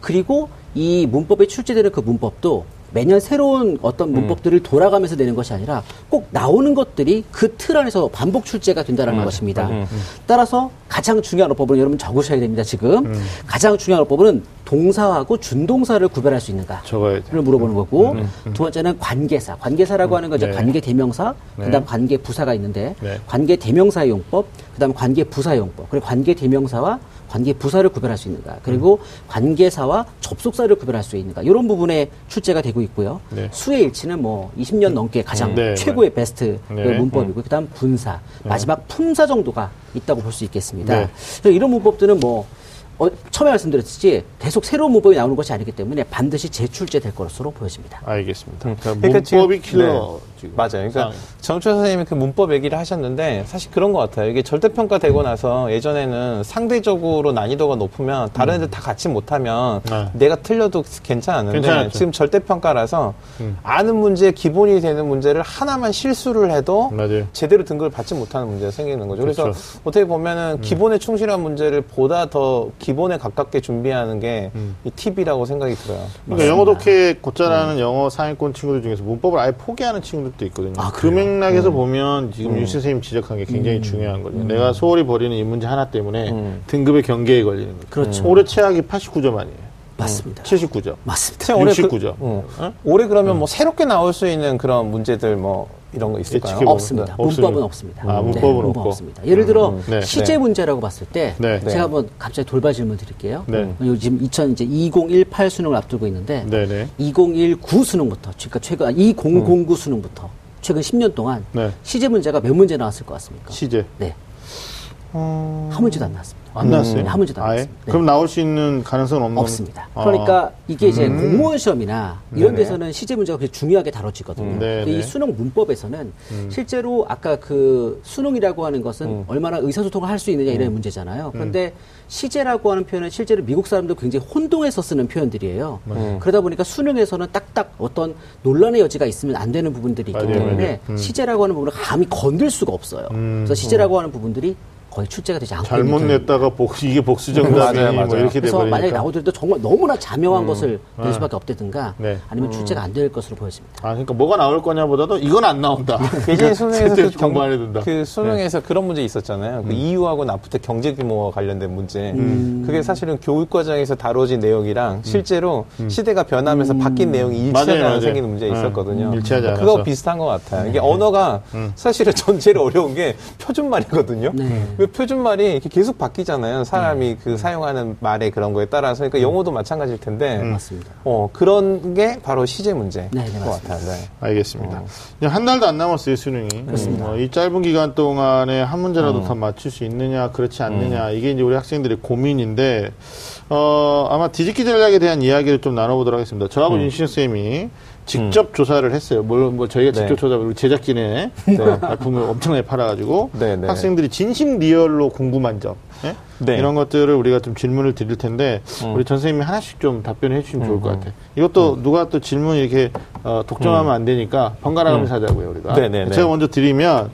[SPEAKER 3] 그리고 이 문법에 출제되는 그 문법도 매년 새로운 어떤 문법들을 돌아가면서 내는 것이 아니라 꼭 나오는 것들이 그 틀 안에서 반복 출제가 된다는 것입니다. 따라서 가장 중요한 어법은 여러분 적으셔야 됩니다. 지금 가장 중요한 어법은 동사하고 준동사를 구별할 수 있는가?
[SPEAKER 1] 적어야 돼요.
[SPEAKER 3] 를 물어보는 거고 두 번째는 관계사. 관계사라고 하는 건 이제
[SPEAKER 1] 네.
[SPEAKER 3] 관계 대명사,
[SPEAKER 1] 네.
[SPEAKER 3] 그다음 관계 부사가 있는데
[SPEAKER 1] 네.
[SPEAKER 3] 관계 대명사의 용법, 그다음 관계 부사의 용법. 그리고 관계 대명사와 관계 부사를 구별할 수 있는가? 그리고
[SPEAKER 1] 음.
[SPEAKER 3] 관계사와 접속사를 구별할 수 있는가? 이런 부분에 출제가 되고 있고요.
[SPEAKER 1] 네.
[SPEAKER 3] 수의 일치는 뭐 20년 넘게 가장
[SPEAKER 1] 네,
[SPEAKER 3] 최고의 베스트 그
[SPEAKER 1] 네.
[SPEAKER 3] 문법이고 그 다음 분사, 마지막 품사 정도가 있다고 볼 수 있겠습니다.
[SPEAKER 1] 네.
[SPEAKER 3] 그래서 이런 문법들은 뭐 어, 처음에 말씀드렸듯이 계속 새로운 문법이 나오는 것이 아니기 때문에 반드시 재출제될 것으로 보여집니다.
[SPEAKER 1] 알겠습니다.
[SPEAKER 2] 음.
[SPEAKER 1] 그러니까
[SPEAKER 2] 그러니까 지금-
[SPEAKER 1] 문법이 킬러.
[SPEAKER 2] 네.
[SPEAKER 1] 지금
[SPEAKER 2] 맞아요. 그러니까. 정철 선생님이 그 문법 얘기를 하셨는데 사실 그런 것 같아요. 이게 절대평가 되고 나서 예전에는 상대적으로 난이도가 높으면 다른 애들 다 같이 못하면
[SPEAKER 1] 네.
[SPEAKER 2] 내가 틀려도 괜찮았는데
[SPEAKER 1] 괜찮았죠.
[SPEAKER 2] 지금 절대평가라서
[SPEAKER 1] 음.
[SPEAKER 2] 아는 문제 기본이 되는 문제를 하나만 실수를 해도
[SPEAKER 1] 맞아요.
[SPEAKER 2] 제대로 등급을 받지 못하는 문제가 생기는 거죠. 그래서
[SPEAKER 1] 그렇죠.
[SPEAKER 2] 어떻게 보면은 기본에 충실한 문제를 보다 더 기본에 가깝게 준비하는 게이
[SPEAKER 1] 음.
[SPEAKER 2] 팁이라고 생각이 들어요.
[SPEAKER 1] 그러니까 영어 독해 곧잘하는 영어 상위권 친구들 중에서 문법을 아예 포기하는 친구들 도 있거든요.
[SPEAKER 3] 아,
[SPEAKER 1] 그? 맥락에서 보면 지금 유 선생님 지적한 게 굉장히 중요한 거죠. 내가 소홀히 버리는 이 문제 하나 때문에
[SPEAKER 2] 음.
[SPEAKER 1] 등급의 경계에 걸리는 거죠.
[SPEAKER 3] 그렇죠.
[SPEAKER 1] 올해 최악이 89점 아니에요.
[SPEAKER 3] 맞습니다.
[SPEAKER 1] 79점.
[SPEAKER 3] 맞습니다.
[SPEAKER 2] 자, 올해
[SPEAKER 1] 69점.
[SPEAKER 2] 그, 어.
[SPEAKER 1] 어?
[SPEAKER 2] 올해 그러면 뭐 새롭게 나올 수 있는 그런 문제들 뭐 이런 거 있을까요?
[SPEAKER 1] 예측해 보면.
[SPEAKER 3] 없습니다.
[SPEAKER 1] 네.
[SPEAKER 3] 문법은 없습니다.
[SPEAKER 1] 아,
[SPEAKER 3] 네,
[SPEAKER 1] 문법은
[SPEAKER 3] 문법
[SPEAKER 1] 없고.
[SPEAKER 3] 없습니다. 예를 들어
[SPEAKER 1] 네.
[SPEAKER 3] 시제
[SPEAKER 2] 네.
[SPEAKER 3] 문제라고 봤을 때
[SPEAKER 1] 네.
[SPEAKER 3] 제가 한번 갑자기 돌발 질문 드릴게요.
[SPEAKER 1] 네.
[SPEAKER 3] 요즘 2000 이제 2018 수능을 앞두고 있는데
[SPEAKER 1] 네네.
[SPEAKER 3] 2019 수능부터 그러니까 최근 아, 2009 수능부터 최근 10년 동안
[SPEAKER 1] 네.
[SPEAKER 3] 시제 문제가 몇 문제 나왔을 것 같습니까?
[SPEAKER 1] 시제.
[SPEAKER 3] 네. 한 문제도 안 나왔습니다.
[SPEAKER 1] 안 나왔어요?
[SPEAKER 3] 네, 한 문제도 안
[SPEAKER 1] 아예?
[SPEAKER 3] 나왔습니다. 네.
[SPEAKER 1] 그럼 나올 수 있는 가능성은 없는
[SPEAKER 3] 없습니다.
[SPEAKER 1] 아.
[SPEAKER 3] 그러니까 이게 이제 공무원 시험이나 이런
[SPEAKER 1] 네네.
[SPEAKER 3] 데서는 시제 문제가 굉장히 중요하게 다뤄지거든요.
[SPEAKER 1] 음,
[SPEAKER 3] 근데. 이 수능 문법에서는 실제로 아까 그 수능이라고 하는 것은 얼마나 의사소통을 할 수 있느냐 이런 문제잖아요. 그런데 시제라고 하는 표현은 실제로 미국 사람도 굉장히 혼동해서 쓰는 표현들이에요. 그러다 보니까 수능에서는 딱딱 어떤 논란의 여지가 있으면 안 되는 부분들이 있기
[SPEAKER 1] 맞아요,
[SPEAKER 3] 때문에
[SPEAKER 1] 맞아요. 음.
[SPEAKER 3] 시제라고 하는 부분을 감히 건들 수가 없어요. 그래서 시제라고 하는 부분들이 거의 출제가 되지 않고
[SPEAKER 1] 잘못 냈다가 복, 이게 복수 정답이니
[SPEAKER 2] 맞아요,
[SPEAKER 1] 뭐
[SPEAKER 2] 맞아요.
[SPEAKER 1] 이렇게
[SPEAKER 3] 그래서
[SPEAKER 1] 돼버리니까.
[SPEAKER 3] 만약에 나오더라도 정말 너무나 자명한 것을 낼 수밖에 없다든가
[SPEAKER 1] 네.
[SPEAKER 3] 아니면 출제가 안 될 것으로 보여집니다.
[SPEAKER 1] 아, 그러니까 뭐가 나올 거냐보다도 이건 안 나온다.
[SPEAKER 2] 예전에 수능에서
[SPEAKER 1] 그때
[SPEAKER 2] 그,
[SPEAKER 1] 공부 안 해야 된다.
[SPEAKER 2] 그 수능에서 그런 문제 있었잖아요. 그 EU하고 나프테 경제 규모와 관련된 문제.
[SPEAKER 1] 음.
[SPEAKER 2] 그게 사실은 교육 과정에서 다뤄진 내용이랑 실제로 시대가 변하면서 바뀐 내용이 일치하지 않아. 생기는 문제가
[SPEAKER 1] 네.
[SPEAKER 2] 있었거든요.
[SPEAKER 1] 음, 일치하지 않아서.
[SPEAKER 2] 그거 비슷한 것 같아요. 이게 언어가 사실은 *laughs* 전 제일 어려운 게 표준말이거든요.
[SPEAKER 3] 네.
[SPEAKER 2] 그 표준말이 이렇게 계속 바뀌잖아요. 사람이 그 사용하는 말의 그런 거에 따라서. 그러니까 영어도 마찬가지일 텐데.
[SPEAKER 3] 맞습니다.
[SPEAKER 2] 어, 그런 게 바로 시제 문제인
[SPEAKER 3] 네, 네,
[SPEAKER 2] 것
[SPEAKER 3] 맞습니다.
[SPEAKER 2] 같아요. 네.
[SPEAKER 1] 알겠습니다. 이제 한 달도 안 남았어요, 수능이. 어, 이 짧은 기간 동안에 한 문제라도 더 맞출 수 있느냐, 그렇지 않느냐, 이게 이제 우리 학생들의 고민인데, 어, 아마 뒤집기 전략에 대한 이야기를 좀 나눠보도록 하겠습니다. 저하고 윤신 쌤이 직접 조사를 했어요. 물론 뭐 저희가 직접
[SPEAKER 2] 네.
[SPEAKER 1] 조사, 우리 제작진의 *laughs* 발품을 엄청나게 팔아가지고
[SPEAKER 2] 네, 네.
[SPEAKER 1] 학생들이 진심 리얼로 궁금한 점, 예?
[SPEAKER 2] 네.
[SPEAKER 1] 이런 것들을 우리가 좀 질문을 드릴 텐데 우리 전 선생님이 하나씩 좀 답변해 주시면 좋을 것 같아요. 이것도 누가 또 질문 이렇게 어, 독점하면 안 되니까 번갈아 가면서 하자고요 우리가.
[SPEAKER 2] 네, 네, 네.
[SPEAKER 1] 제가 먼저 드리면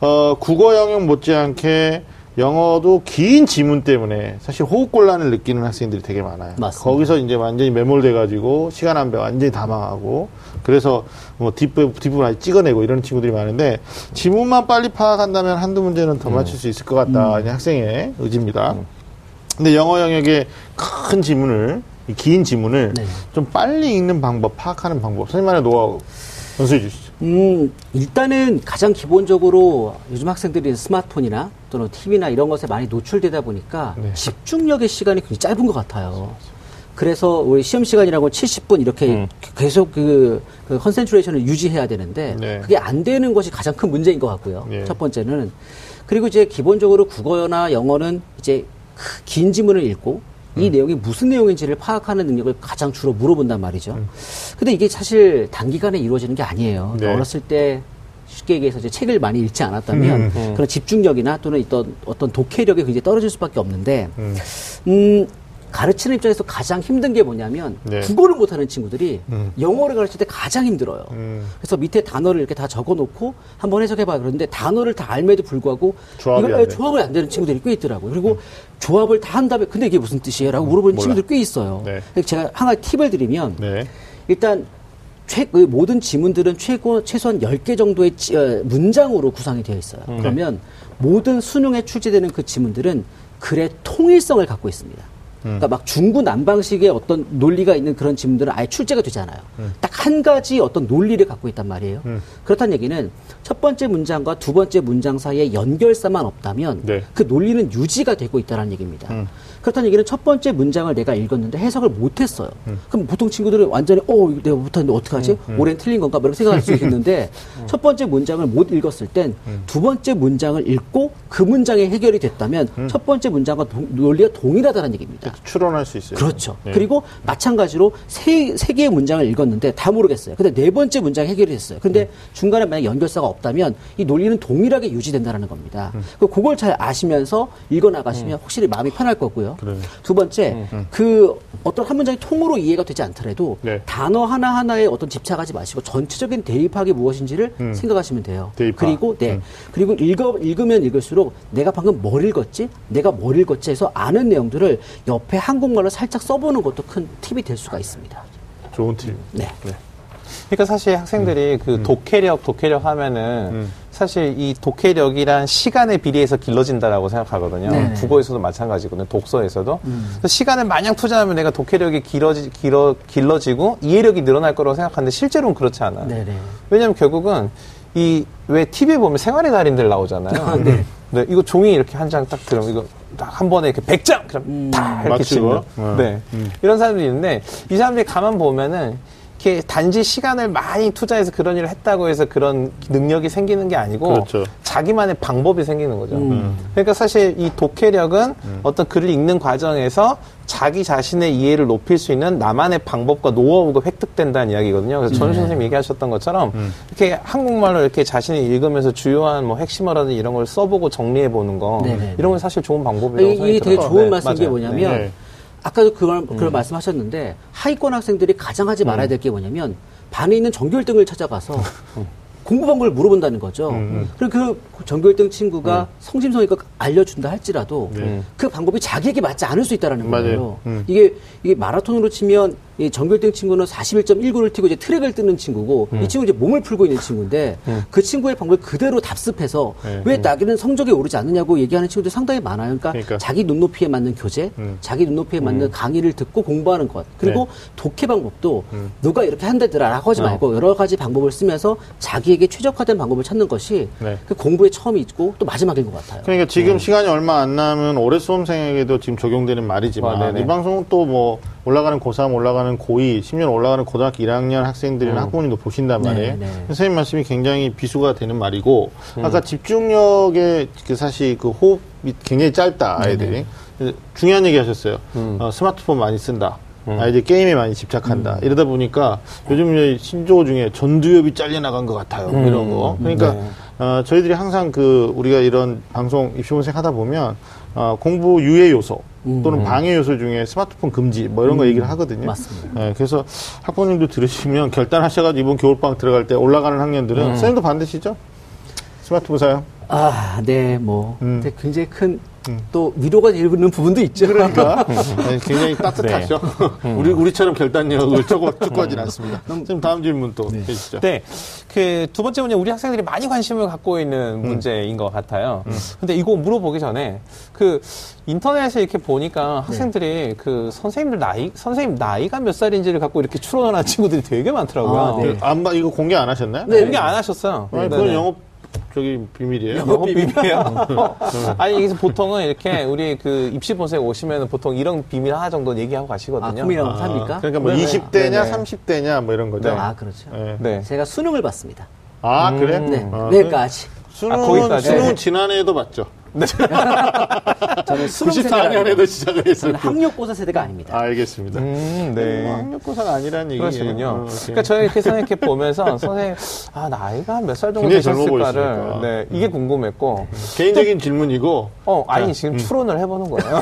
[SPEAKER 1] 어, 국어 영역 못지않게 영어도 긴 지문 때문에 사실 호흡곤란을 느끼는 학생들이 되게 많아요.
[SPEAKER 3] 맞습니다.
[SPEAKER 1] 거기서 이제 완전히 매몰돼가지고 시간 안 배 완전히 다 망하고 그래서 뭐 뒷부, 뒷부분 아직 찍어내고 이런 친구들이 많은데 지문만 빨리 파악한다면 한두 문제는 더 맞출 수 있을 것 같다. 이 학생의 의지입니다. 근데 영어 영역의 큰 지문을 이긴 지문을
[SPEAKER 3] 네.
[SPEAKER 1] 좀 빨리 읽는 방법, 파악하는 방법, 선생님만의 노하우 연수해 주시죠.
[SPEAKER 3] 음, 일단은 가장 기본적으로 요즘 학생들이 스마트폰이나 또는 TV나 이런 것에 많이 노출되다 보니까
[SPEAKER 1] 네.
[SPEAKER 3] 집중력의 시간이 굉장히 짧은 것 같아요. 그래서 우리 시험 시간이라고 70분 이렇게
[SPEAKER 2] 음.
[SPEAKER 3] 계속 그, 그 concentration을 유지해야 되는데
[SPEAKER 1] 네.
[SPEAKER 3] 그게 안 되는 것이 가장 큰 문제인 것 같고요.
[SPEAKER 1] 네.
[SPEAKER 3] 첫 번째는 그리고 이제 기본적으로 국어나 영어는 이제 그 긴 지문을 읽고
[SPEAKER 1] 음.
[SPEAKER 3] 이 내용이 무슨 내용인지를 파악하는 능력을 가장 주로 물어본단 말이죠.
[SPEAKER 1] 음.
[SPEAKER 3] 근데 이게 사실 단기간에 이루어지는 게 아니에요.
[SPEAKER 1] 네.
[SPEAKER 3] 어렸을 때 쉽게 얘기해서 이제 책을 많이 읽지 않았다면 그런 집중력이나 또는 어떤 어떤 독해력이 굉장히 떨어질 수밖에 없는데 음, 가르치는 입장에서 가장 힘든 게 뭐냐면
[SPEAKER 1] 네.
[SPEAKER 3] 국어를 못하는 친구들이 영어를 가르칠 때 가장 힘들어요.
[SPEAKER 1] 음.
[SPEAKER 3] 그래서 밑에 단어를 이렇게 다 적어놓고 한번 해석해봐 그러는데 단어를 다 알매도 불구하고
[SPEAKER 1] 조합이
[SPEAKER 3] 이걸
[SPEAKER 1] 안.
[SPEAKER 3] 조합을 안 되는 친구들이 꽤 있더라고요. 그리고 조합을 다 한 다음에 근데 이게 무슨 뜻이에요? 라고 물어보는
[SPEAKER 1] 몰라.
[SPEAKER 3] 친구들이 꽤 있어요.
[SPEAKER 1] 네.
[SPEAKER 3] 제가 한 가지 팁을 드리면
[SPEAKER 1] 네.
[SPEAKER 3] 일단 최, 그 모든 지문들은 최고 최소한 10개 정도의 지- 어, 문장으로 구성이 되어 있어요.
[SPEAKER 1] 음.
[SPEAKER 3] 그러면 모든 수능에 출제되는 그 지문들은 글의 통일성을 갖고 있습니다.
[SPEAKER 1] 음.
[SPEAKER 3] 그러니까 막 중구 난방식의 어떤 논리가 있는 그런 지문들은 아예 출제가 되지 않아요.
[SPEAKER 1] 음.
[SPEAKER 3] 딱한 가지 어떤 논리를 갖고 있단 말이에요. 그렇다는 얘기는 첫 번째 문장과 두 번째 문장 사이에 연결사만 없다면
[SPEAKER 1] 네.
[SPEAKER 3] 그 논리는 유지가 되고 있다는 얘기입니다. 그렇다는 얘기는 첫 번째 문장을 내가 읽었는데 해석을 못했어요. 그럼 보통 친구들은 완전히 어 내가 못하는데 어떡하지? 올해는 틀린 건가? 뭐 이렇게 생각할 수 *laughs* 있는데 첫 번째 문장을 못 읽었을 땐 두 번째 문장을 읽고 그 문장이 해결이 됐다면 첫 번째 문장과 동- 논리가 동일하다는 얘기입니다.
[SPEAKER 1] 추론할 수 있어요.
[SPEAKER 3] 그렇죠.
[SPEAKER 1] 네.
[SPEAKER 3] 그리고 마찬가지로 세, 세 개의 문장을 읽었는데 다 모르겠어요. 근데 네 번째 문장 해결이 됐어요. 근데
[SPEAKER 1] 음.
[SPEAKER 3] 중간에 만약 연결사가 없다면 이 논리는 동일하게 유지된다는 겁니다.
[SPEAKER 1] 음.
[SPEAKER 3] 그 그걸 잘 아시면서 읽어나가시면 확실히 마음이 편할 거고요.
[SPEAKER 1] 그래요.
[SPEAKER 3] 두 번째, 그 어떤 한 문장이 통으로 이해가 되지 않더라도
[SPEAKER 1] 네.
[SPEAKER 3] 단어 하나하나에 어떤 집착하지 마시고 전체적인 대입학이 무엇인지를 생각하시면 돼요.
[SPEAKER 1] 음. 대입학.
[SPEAKER 3] 그리고 네. 그리고 읽어, 읽으면 읽을수록 내가 방금 뭘 읽었지? 내가 뭘 읽었지? 해서 아는 내용들을 옆에 한국말로 살짝 써보는 것도 큰 팁이 될 수가 있습니다.
[SPEAKER 1] 좋은 팁.
[SPEAKER 3] 네.
[SPEAKER 2] 그러니까 사실
[SPEAKER 1] 음.
[SPEAKER 2] 학생들이 그 독해력, 독해력 하면은 사실 이 독해력이란 시간에 비례해서 길러진다라고 생각하거든요.
[SPEAKER 3] 네네.
[SPEAKER 2] 국어에서도 마찬가지거든요. 독서에서도.
[SPEAKER 1] 음.
[SPEAKER 2] 시간을 마냥 투자하면 내가 독해력이 길어지, 길어, 길러지고 이해력이 늘어날 거라고 생각하는데 실제로는 그렇지 않아요.
[SPEAKER 3] 네네.
[SPEAKER 2] 왜냐하면 결국은 이 왜 TV에 보면 생활의 달인들 나오잖아요.
[SPEAKER 3] 네.
[SPEAKER 2] 네, 이거 종이 이렇게 한 장 딱 들으면 이거 딱 한 번에 이렇게 100장 그럼 다 이렇게. 치는.
[SPEAKER 1] 어.
[SPEAKER 2] 네. 이런 사람들이 있는데 이 사람들이 가만 보면은 이렇게 단지 시간을 많이 투자해서 그런 일을 했다고 해서 그런 능력이 생기는 게 아니고
[SPEAKER 1] 그렇죠.
[SPEAKER 2] 자기만의 방법이 생기는 거죠.
[SPEAKER 3] 음.
[SPEAKER 2] 그러니까 사실 이 독해력은 어떤 글을 읽는 과정에서 자기 자신의 이해를 높일 수 있는 나만의 방법과 노하우가 획득된다는 이야기거든요. 그래서 전우 선생님 얘기하셨던 것처럼 이렇게 한국말로 이렇게 자신이 읽으면서 주요한 뭐 핵심어라든지 이런 걸 써보고 정리해 보는 거
[SPEAKER 3] 네네.
[SPEAKER 2] 이런 건 사실 좋은 방법이라고
[SPEAKER 3] 이,
[SPEAKER 2] 생각이
[SPEAKER 3] 이 되게. 좋은
[SPEAKER 2] 네, 맞아요.
[SPEAKER 3] 뭐냐면
[SPEAKER 1] 네.
[SPEAKER 3] 아까도 그 말, 그런 말씀하셨는데 하위권 학생들이 가장 하지 말아야 될 게 뭐냐면 반에 있는 전교 1등을 찾아가서 공부 방법을 물어본다는 거죠.
[SPEAKER 1] 음,
[SPEAKER 3] 그리고 그 전교 1등 친구가 성심성의껏 알려준다 할지라도
[SPEAKER 1] 네.
[SPEAKER 3] 그 방법이 자기에게 맞지 않을 수 있다라는
[SPEAKER 1] 맞아요.
[SPEAKER 3] 거예요.
[SPEAKER 1] 음.
[SPEAKER 3] 이게 이게 마라톤으로 치면 이 1등 친구는 41.19를 뛰고 이제 트랙을 뜨는 친구고
[SPEAKER 1] 음.
[SPEAKER 3] 이 친구 이제 몸을 풀고 있는 친구인데 그 친구의 방법을 그대로 답습해서
[SPEAKER 1] 네.
[SPEAKER 3] 왜 나기는 성적이 오르지 않느냐고 얘기하는 친구들 상당히 많아요. 그러니까,
[SPEAKER 1] 그러니까.
[SPEAKER 3] 자기 눈높이에 맞는 교재,
[SPEAKER 1] 음.
[SPEAKER 3] 자기 눈높이에 맞는 강의를 듣고 공부하는 것. 그리고
[SPEAKER 1] 네.
[SPEAKER 3] 독해 방법도
[SPEAKER 1] 음.
[SPEAKER 3] 누가 이렇게 한다더라라고 하지 말고 여러 가지 방법을 쓰면서 자기에게 최적화된 방법을 찾는 것이
[SPEAKER 1] 네.
[SPEAKER 3] 그 공부의 처음이 있고 또 마지막인 것 같아요.
[SPEAKER 1] 그러니까 지금 시간이 얼마 안 남은 올해 수험생에게도 지금 적용되는 말이지만
[SPEAKER 2] 아.
[SPEAKER 1] 이 방송은 또뭐 올라가는 고3, 올라가는 고2, 심지어 올라가는 고등학교 1학년 학생들이나 학부모님도 보신단
[SPEAKER 3] 네,
[SPEAKER 1] 말이에요.
[SPEAKER 3] 네.
[SPEAKER 1] 선생님 말씀이 굉장히 비수가 되는 말이고
[SPEAKER 2] 음.
[SPEAKER 1] 아까 집중력의 그 사실 그 호흡이 굉장히 짧다 아이들이 중요한 얘기 하셨어요.
[SPEAKER 2] 음.
[SPEAKER 1] 어, 스마트폰 많이 쓴다. 아이들 게임에 많이 집착한다.
[SPEAKER 2] 음.
[SPEAKER 1] 이러다 보니까 요즘 신조어 중에 전두엽이 잘려나간 것 같아요. 이런 거. 그러니까
[SPEAKER 2] 네.
[SPEAKER 1] 어, 저희들이 항상 그 우리가 이런 방송 입시본색 하다 보면 어, 공부 유해 요소 또는 방해 요소 중에 스마트폰 금지 뭐 이런 거 얘기를 하거든요.
[SPEAKER 3] 맞습니다.
[SPEAKER 1] 예, 그래서 학부모님도 들으시면 결단하셔가지고 이번 겨울방학 들어갈 때 올라가는 학년들은 선생님도 반드시죠? 스마트폰 사용?
[SPEAKER 3] 아, 네, 뭐
[SPEAKER 1] 음.
[SPEAKER 3] 근데 굉장히 큰 또 위로가 되는 부분도 있죠.
[SPEAKER 1] 그러니까 *laughs* 네, 굉장히 따뜻하죠. *laughs* 우리 우리처럼 결단력을 추구, 추구하진 않습니다. 선생님 다음 질문 또 해주시죠.
[SPEAKER 2] 네. 그 두 번째 문제 우리 학생들이 많이 관심을 갖고 있는 문제인 것 같아요. 근데 이거 물어보기 전에 그 인터넷에 이렇게 보니까 학생들이 그 선생님들 나이, 선생님 나이가 몇 살인지를 갖고 이렇게 추론하는 친구들이 되게 많더라고요.
[SPEAKER 3] 아, 네.
[SPEAKER 1] 그 안, 봐- 이거 공개 안 하셨나요?
[SPEAKER 3] 네.
[SPEAKER 2] 공개 안 하셨어요.
[SPEAKER 1] 아니. 그건 영업 저기 비밀이에요.
[SPEAKER 2] 영업 비밀이에요. 아니 여기서 보통은 이렇게 우리 그 입시 본색 오시면 보통 이런 비밀 하나 정도 얘기하고
[SPEAKER 3] 아,
[SPEAKER 2] 가시거든요.
[SPEAKER 3] 꿈이라고
[SPEAKER 1] 아,
[SPEAKER 3] 삽니까?
[SPEAKER 1] 그러니까 뭐
[SPEAKER 2] 네네.
[SPEAKER 1] 20대냐
[SPEAKER 2] 네네.
[SPEAKER 1] 30대냐 뭐 이런 거죠.
[SPEAKER 3] 아, 그렇죠.
[SPEAKER 1] 예.
[SPEAKER 2] 네.
[SPEAKER 3] 제가 수능을 봤습니다.
[SPEAKER 1] 아 그래?
[SPEAKER 3] 네,
[SPEAKER 1] 아,
[SPEAKER 3] 내일까지.
[SPEAKER 1] 수능은
[SPEAKER 2] 아, 거기까지?
[SPEAKER 1] 수능은
[SPEAKER 2] 네.
[SPEAKER 1] 지난해에도 봤죠.
[SPEAKER 3] 저는 *laughs* 수능 세대가
[SPEAKER 1] 94년에도
[SPEAKER 3] 아니고
[SPEAKER 1] 시작을 했었고.
[SPEAKER 3] 학력고사 세대가 아닙니다.
[SPEAKER 1] 알겠습니다.
[SPEAKER 2] 음,
[SPEAKER 1] 뭐
[SPEAKER 2] 네.
[SPEAKER 1] 학력고사가 아니라는 얘기예요.
[SPEAKER 2] 그러시군요.
[SPEAKER 1] 어, 오케이.
[SPEAKER 2] 그러니까 저희 이렇게 생각해 보면서 *laughs* 선생님 아 나이가 몇 살 정도 되셨을까를. 네 이게 궁금했고
[SPEAKER 1] 개인적인 질문이고
[SPEAKER 2] 어 아니
[SPEAKER 1] 자,
[SPEAKER 2] 지금 추론을 해보는 거예요.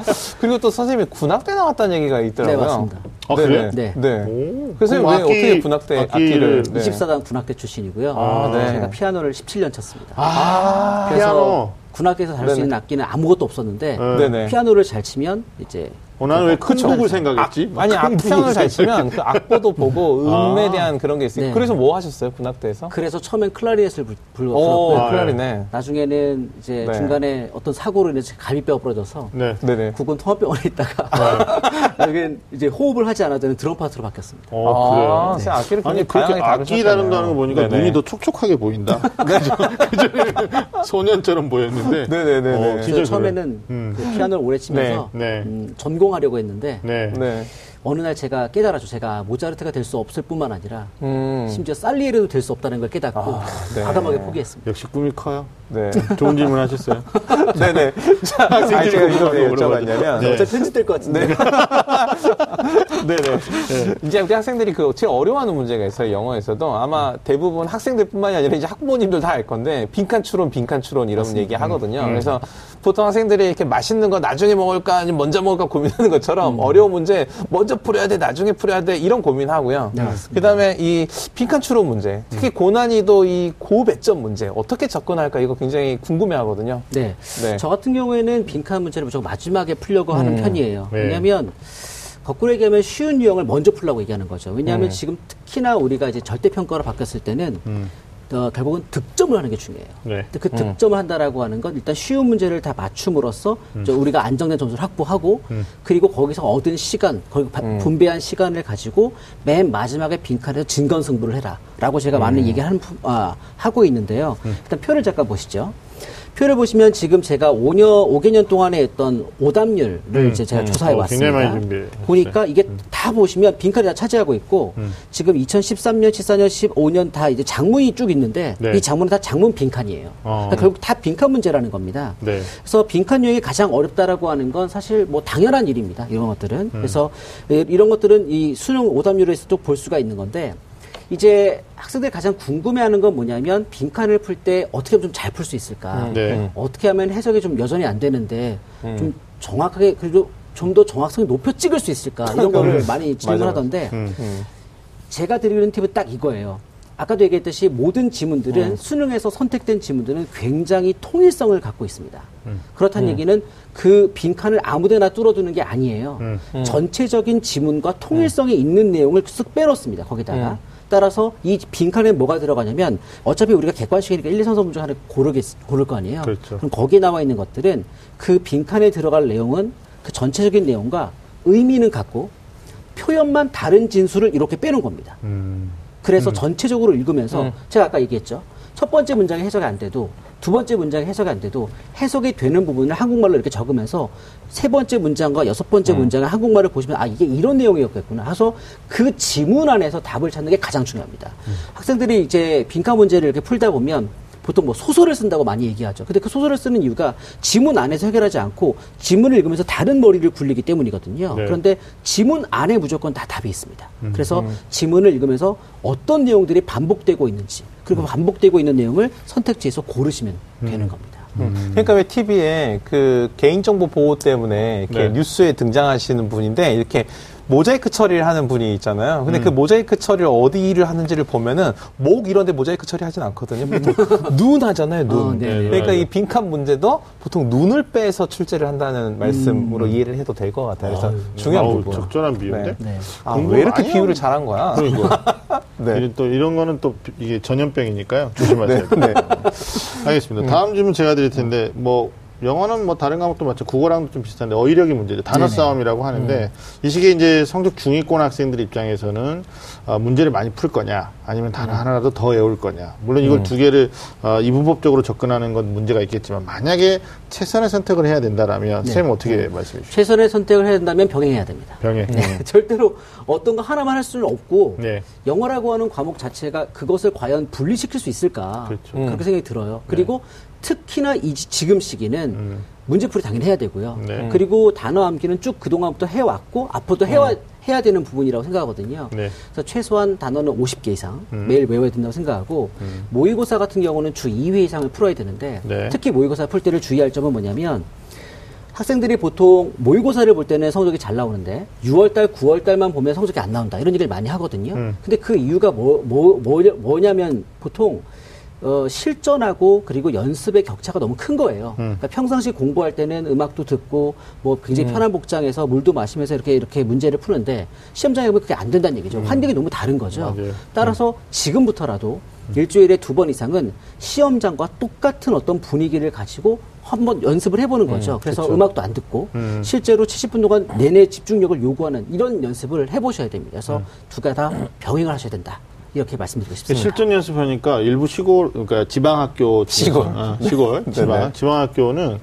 [SPEAKER 2] *laughs* 그리고 또 선생님이 군악대 나왔다는 얘기가 있더라고요.
[SPEAKER 3] 네, 맞습니다.
[SPEAKER 1] 아,
[SPEAKER 2] 네네.
[SPEAKER 1] 그래요?
[SPEAKER 3] 네.
[SPEAKER 2] 네.
[SPEAKER 1] 오,
[SPEAKER 2] 그래서 왜
[SPEAKER 1] 악기-
[SPEAKER 2] 어떻게 군악대
[SPEAKER 1] 악기를-
[SPEAKER 2] 악기를 네.
[SPEAKER 3] 24단 군악대 출신이고요.
[SPEAKER 2] 아, 네.
[SPEAKER 3] 제가 피아노를 17년 쳤습니다.
[SPEAKER 1] 아,
[SPEAKER 3] 그래서
[SPEAKER 1] 피아노.
[SPEAKER 3] 군악대에서 다룰 수. 있는 악기는 아무것도 없었는데
[SPEAKER 1] 네.
[SPEAKER 2] 네네.
[SPEAKER 3] 피아노를 잘 치면 이제
[SPEAKER 1] 어, 나는 왜큰
[SPEAKER 3] 그쵸.
[SPEAKER 1] 북을 생각했지?
[SPEAKER 2] 아니 큰악 피아노를 잘
[SPEAKER 1] 북을
[SPEAKER 2] 치면 그 악보도 보고 *laughs* 음에
[SPEAKER 1] 아.
[SPEAKER 2] 대한 그런 게 있어요.
[SPEAKER 3] 네.
[SPEAKER 2] 그래서 뭐 하셨어요 군악대에서?
[SPEAKER 3] 그래서 처음엔 클라리넷을 불- 불-
[SPEAKER 2] 오
[SPEAKER 3] 불렀고요.
[SPEAKER 1] 아,
[SPEAKER 2] 클라리네.
[SPEAKER 3] 나중에는 이제
[SPEAKER 2] 네.
[SPEAKER 3] 중간에 어떤 사고로 인해서 갈비뼈가 부러져서
[SPEAKER 1] 네.
[SPEAKER 2] 네네.
[SPEAKER 3] 국은 통합병원에 있다가 *laughs* 나중에 이제 호흡을 하지 않아도 드럼 파트로 바뀌었습니다.
[SPEAKER 1] 어,
[SPEAKER 2] 아,
[SPEAKER 1] 그래요.
[SPEAKER 2] 선생님 악기를
[SPEAKER 1] 아니,
[SPEAKER 2] 굉장히
[SPEAKER 1] 그렇게
[SPEAKER 2] 다양하게
[SPEAKER 1] 악기
[SPEAKER 2] 다루셨다네요.
[SPEAKER 1] 다룬다는 거 보니까
[SPEAKER 2] 네네.
[SPEAKER 1] 눈이 더 촉촉하게 보인다. *laughs* 그죠? 그전에는 *laughs* 소년처럼 보였는데.
[SPEAKER 2] 네네네네.
[SPEAKER 1] 어,
[SPEAKER 3] 처음에는
[SPEAKER 1] 음.
[SPEAKER 3] 그 피아노를 오래 치면서
[SPEAKER 1] 네, 네.
[SPEAKER 3] 음, 전공하려고 했는데
[SPEAKER 1] 네.
[SPEAKER 2] 네.
[SPEAKER 3] 어느 날 제가 깨달았죠. 제가 모차르트가 될 수 없을 뿐만 아니라
[SPEAKER 2] 음.
[SPEAKER 3] 심지어 살리에르도 될 수 없다는 걸 깨닫고
[SPEAKER 2] 아, 네.
[SPEAKER 3] 과감하게 포기했습니다.
[SPEAKER 1] 역시 꿈이 커요.
[SPEAKER 2] 네.
[SPEAKER 1] 좋은 질문 하셨어요.
[SPEAKER 2] 네네. *laughs* 자, 아니, 제가 이거 왜
[SPEAKER 1] 물어봐도.
[SPEAKER 2] 여쭤봤냐면.
[SPEAKER 1] 네.
[SPEAKER 3] 어차피 편집될 것 같은데.
[SPEAKER 2] 네네. *laughs* 이제 우리 학생들이 그 제일 어려워하는 문제가 있어요. 영어에서도 아마 대부분 학생들 뿐만이 아니라 이제 학부모님들 다 알 건데 빈칸 추론, 빈칸 추론 이런 얘기 하거든요. 그래서 보통 학생들이 이렇게 맛있는 거 나중에 먹을까 아니면 먼저 먹을까 고민하는 것처럼 어려운 문제 먼저 풀어야 돼, 나중에 풀어야 돼 이런 고민하고요.
[SPEAKER 3] 네.
[SPEAKER 2] 그다음에 이 빈칸 추론 문제, 특히 고난이도 이 고배점 문제 어떻게 접근할까 이거 굉장히 궁금해하거든요.
[SPEAKER 3] 네.
[SPEAKER 2] 네.
[SPEAKER 3] 저 같은 경우에는 빈칸 문제를 무조건 마지막에 풀려고 하는 편이에요.
[SPEAKER 1] 네.
[SPEAKER 3] 왜냐하면 거꾸로 얘기하면 쉬운 유형을 먼저 풀라고 얘기하는 거죠. 왜냐하면 지금 특히나 우리가 이제 절대평가로 바뀌었을 때는 어, 결국은 득점을 하는 게 중요해요.
[SPEAKER 1] 네.
[SPEAKER 3] 근데 그 득점을 한다라고 하는 건 일단 쉬운 문제를 다 맞춤으로써 저 우리가 안정된 점수를 확보하고 그리고 거기서 얻은 시간, 거기 바- 분배한 시간을 가지고 맨 마지막에 빈칸에서 진건 승부를 해라라고 제가 많은 얘기를 하는, 부- 아, 하고 있는데요. 일단 표를 잠깐 보시죠. 표를 보시면 지금 제가 5년, 5개년 동안에 했던 오답률을 이제 제가 조사해
[SPEAKER 1] 어,
[SPEAKER 3] 왔습니다. 보니까 이게 다 보시면 빈칸이 다 차지하고 있고 지금 2013년, 14년, 15년 다 이제 장문이 쭉 있는데
[SPEAKER 1] 네.
[SPEAKER 3] 이 장문은 다 장문 빈칸이에요.
[SPEAKER 1] 어.
[SPEAKER 3] 그러니까 결국 다 빈칸 문제라는 겁니다.
[SPEAKER 1] 네.
[SPEAKER 3] 그래서 빈칸 유형이 가장 어렵다라고 하는 건 사실 뭐 당연한 일입니다. 이런 것들은. 그래서 이- 이런 것들은 이 수능 오답률에서도 볼 수가 있는 건데 이제 학생들이 가장 궁금해하는 건 뭐냐면 빈칸을 풀 때 어떻게 하면 좀 잘 풀 수 있을까?
[SPEAKER 1] 네.
[SPEAKER 3] 어떻게 하면 해석이 좀 여전히 안 되는데 좀 정확하게 그리고 좀더 정확성이 높여 찍을 수 있을까? 이런 거를 많이 질문하던데
[SPEAKER 1] 음.
[SPEAKER 3] 제가 드리는 팁은 딱 이거예요. 아까도 얘기했듯이 모든 지문들은 수능에서 선택된 지문들은 굉장히 통일성을 갖고 있습니다. 그렇다는 얘기는 그 빈칸을 아무데나 뚫어두는 게 아니에요. 전체적인 지문과 통일성이 있는 내용을 쓱 빼놓습니다. 거기다가. 따라서 이 빈칸에 뭐가 들어가냐면 어차피 우리가 객관식이니까 1, 2, 3, 4 문제 하나 고르겠, 고를 거 아니에요.
[SPEAKER 1] 그렇죠.
[SPEAKER 3] 그럼 거기에 나와 있는 것들은 그 빈칸에 들어갈 내용은 그 전체적인 내용과 의미는 같고 표현만 다른 진술을 이렇게 빼놓은 겁니다.
[SPEAKER 1] 음.
[SPEAKER 3] 그래서 전체적으로 읽으면서 제가 아까 얘기했죠. 첫 번째 문장이 해석이 안 돼도 두 번째 문장이 해석이 안 돼도 해석이 되는 부분을 한국말로 이렇게 적으면서 세 번째 문장과 여섯 번째 문장을 한국말을 보시면 아 이게 이런 내용이었겠구나 해서 그 지문 안에서 답을 찾는 게 가장 중요합니다. 학생들이 이제 빈칸 문제를 이렇게 풀다 보면 보통 뭐 소설을 쓴다고 많이 얘기하죠. 근데 그 소설을 쓰는 이유가 지문 안에서 해결하지 않고 지문을 읽으면서 다른 머리를 굴리기 때문이거든요.
[SPEAKER 1] 네.
[SPEAKER 3] 그런데 지문 안에 무조건 다 답이 있습니다. 그래서 지문을 읽으면서 어떤 내용들이 반복되고 있는지 그리고 반복되고 있는 내용을 선택지에서 고르시면 되는 겁니다.
[SPEAKER 2] 음. 그러니까 왜 TV에 그 개인정보 보호 때문에 이렇게
[SPEAKER 1] 네.
[SPEAKER 2] 뉴스에 등장하시는 분인데 이렇게 모자이크 처리를 하는 분이 있잖아요. 근데 그 모자이크 처리를 어디를 하는지를 보면은 목 이런데 모자이크 처리 하진 않거든요. 보통 *laughs* 눈 하잖아요. 눈.
[SPEAKER 3] 어, 네, 네.
[SPEAKER 2] 그러니까. 이 빈칸 문제도 보통 눈을 빼서 출제를 한다는 말씀으로 이해를 해도 될 것 같아요. 그래서 중요한
[SPEAKER 1] 아우,
[SPEAKER 2] 부분.
[SPEAKER 1] 적절한 비유인데.
[SPEAKER 2] 네.
[SPEAKER 3] 네.
[SPEAKER 2] 아, 왜 이렇게
[SPEAKER 1] 많이
[SPEAKER 2] 비유를 잘한 거야? *laughs* 네.
[SPEAKER 1] 또 이런 거는 또 비- 이게 전염병이니까요. 조심하세요.
[SPEAKER 2] 네.
[SPEAKER 1] 알겠습니다. 다음 질문 제가 드릴 텐데 뭐 영어는 뭐 다른 과목도 맞죠. 국어랑도 좀 비슷한데 어휘력이 문제죠. 단어 싸움이라고 하는데 이 시기에 이제 성적 중위권 학생들 입장에서는 어, 문제를 많이 풀 거냐 아니면 단어 하나라도 더 외울 거냐. 물론 이걸 두 개를 어, 이분법적으로 접근하는 건 문제가 있겠지만 만약에 최선의 선택을 해야 된다라면 쌤 어떻게 말씀해 주시죠?
[SPEAKER 3] 최선의 선택을 해야 된다면 병행해야 됩니다.
[SPEAKER 1] 병에.
[SPEAKER 3] 네, *laughs* 절대로 어떤 거 하나만 할 수는 없고
[SPEAKER 1] 네.
[SPEAKER 3] 영어라고 하는 과목 자체가 그것을 과연 분리시킬 수 있을까
[SPEAKER 1] 그렇죠.
[SPEAKER 3] 그렇게 생각이 들어요. 그리고 특히나 이 지- 지금 시기는 문제풀이 당연히 해야 되고요.
[SPEAKER 1] 네.
[SPEAKER 3] 그리고 단어 암기는 쭉 그동안부터 해왔고 앞으로도 해와, 해야 되는 부분이라고 생각하거든요.
[SPEAKER 1] 네.
[SPEAKER 3] 그래서 최소한 단어는 50개 이상 매일 외워야 된다고 생각하고 모의고사 같은 경우는 주 2회 이상을 풀어야 되는데
[SPEAKER 1] 네.
[SPEAKER 3] 특히 모의고사 풀 때를 주의할 점은 뭐냐면 학생들이 보통 모의고사를 볼 때는 성적이 잘 나오는데 6월달, 9월달만 보면 성적이 안 나온다 이런 얘기를 많이 하거든요.
[SPEAKER 1] 음.
[SPEAKER 3] 근데 그 이유가 뭐, 뭐, 뭐냐- 뭐냐면 보통 어, 실전하고 그리고 연습의 격차가 너무 큰 거예요.
[SPEAKER 1] 음.
[SPEAKER 3] 그러니까 평상시 공부할 때는 음악도 듣고 뭐 굉장히 편한 복장에서 물도 마시면서 이렇게 이렇게 문제를 푸는데 시험장에 보면 그게 안 된다는 얘기죠. 환경이 너무 다른 거죠.
[SPEAKER 1] 음. 맞아요.
[SPEAKER 3] 따라서 지금부터라도 일주일에 두 번 이상은 시험장과 똑같은 어떤 분위기를 가지고 한번 연습을 해보는 거죠. 그래서 음악도 안 듣고
[SPEAKER 1] 음.
[SPEAKER 3] 실제로 70분 동안 내내 집중력을 요구하는 이런 연습을 해보셔야 됩니다. 그래서 두개다 병행을 하셔야 된다. 이렇게 말씀드리고 싶습니다.
[SPEAKER 1] 실전 연습하니까 일부 시골, 그러니까 지방 학교.
[SPEAKER 2] 시골.
[SPEAKER 1] 어, 시골. *laughs* 지방.
[SPEAKER 2] 네네.
[SPEAKER 1] 지방 학교는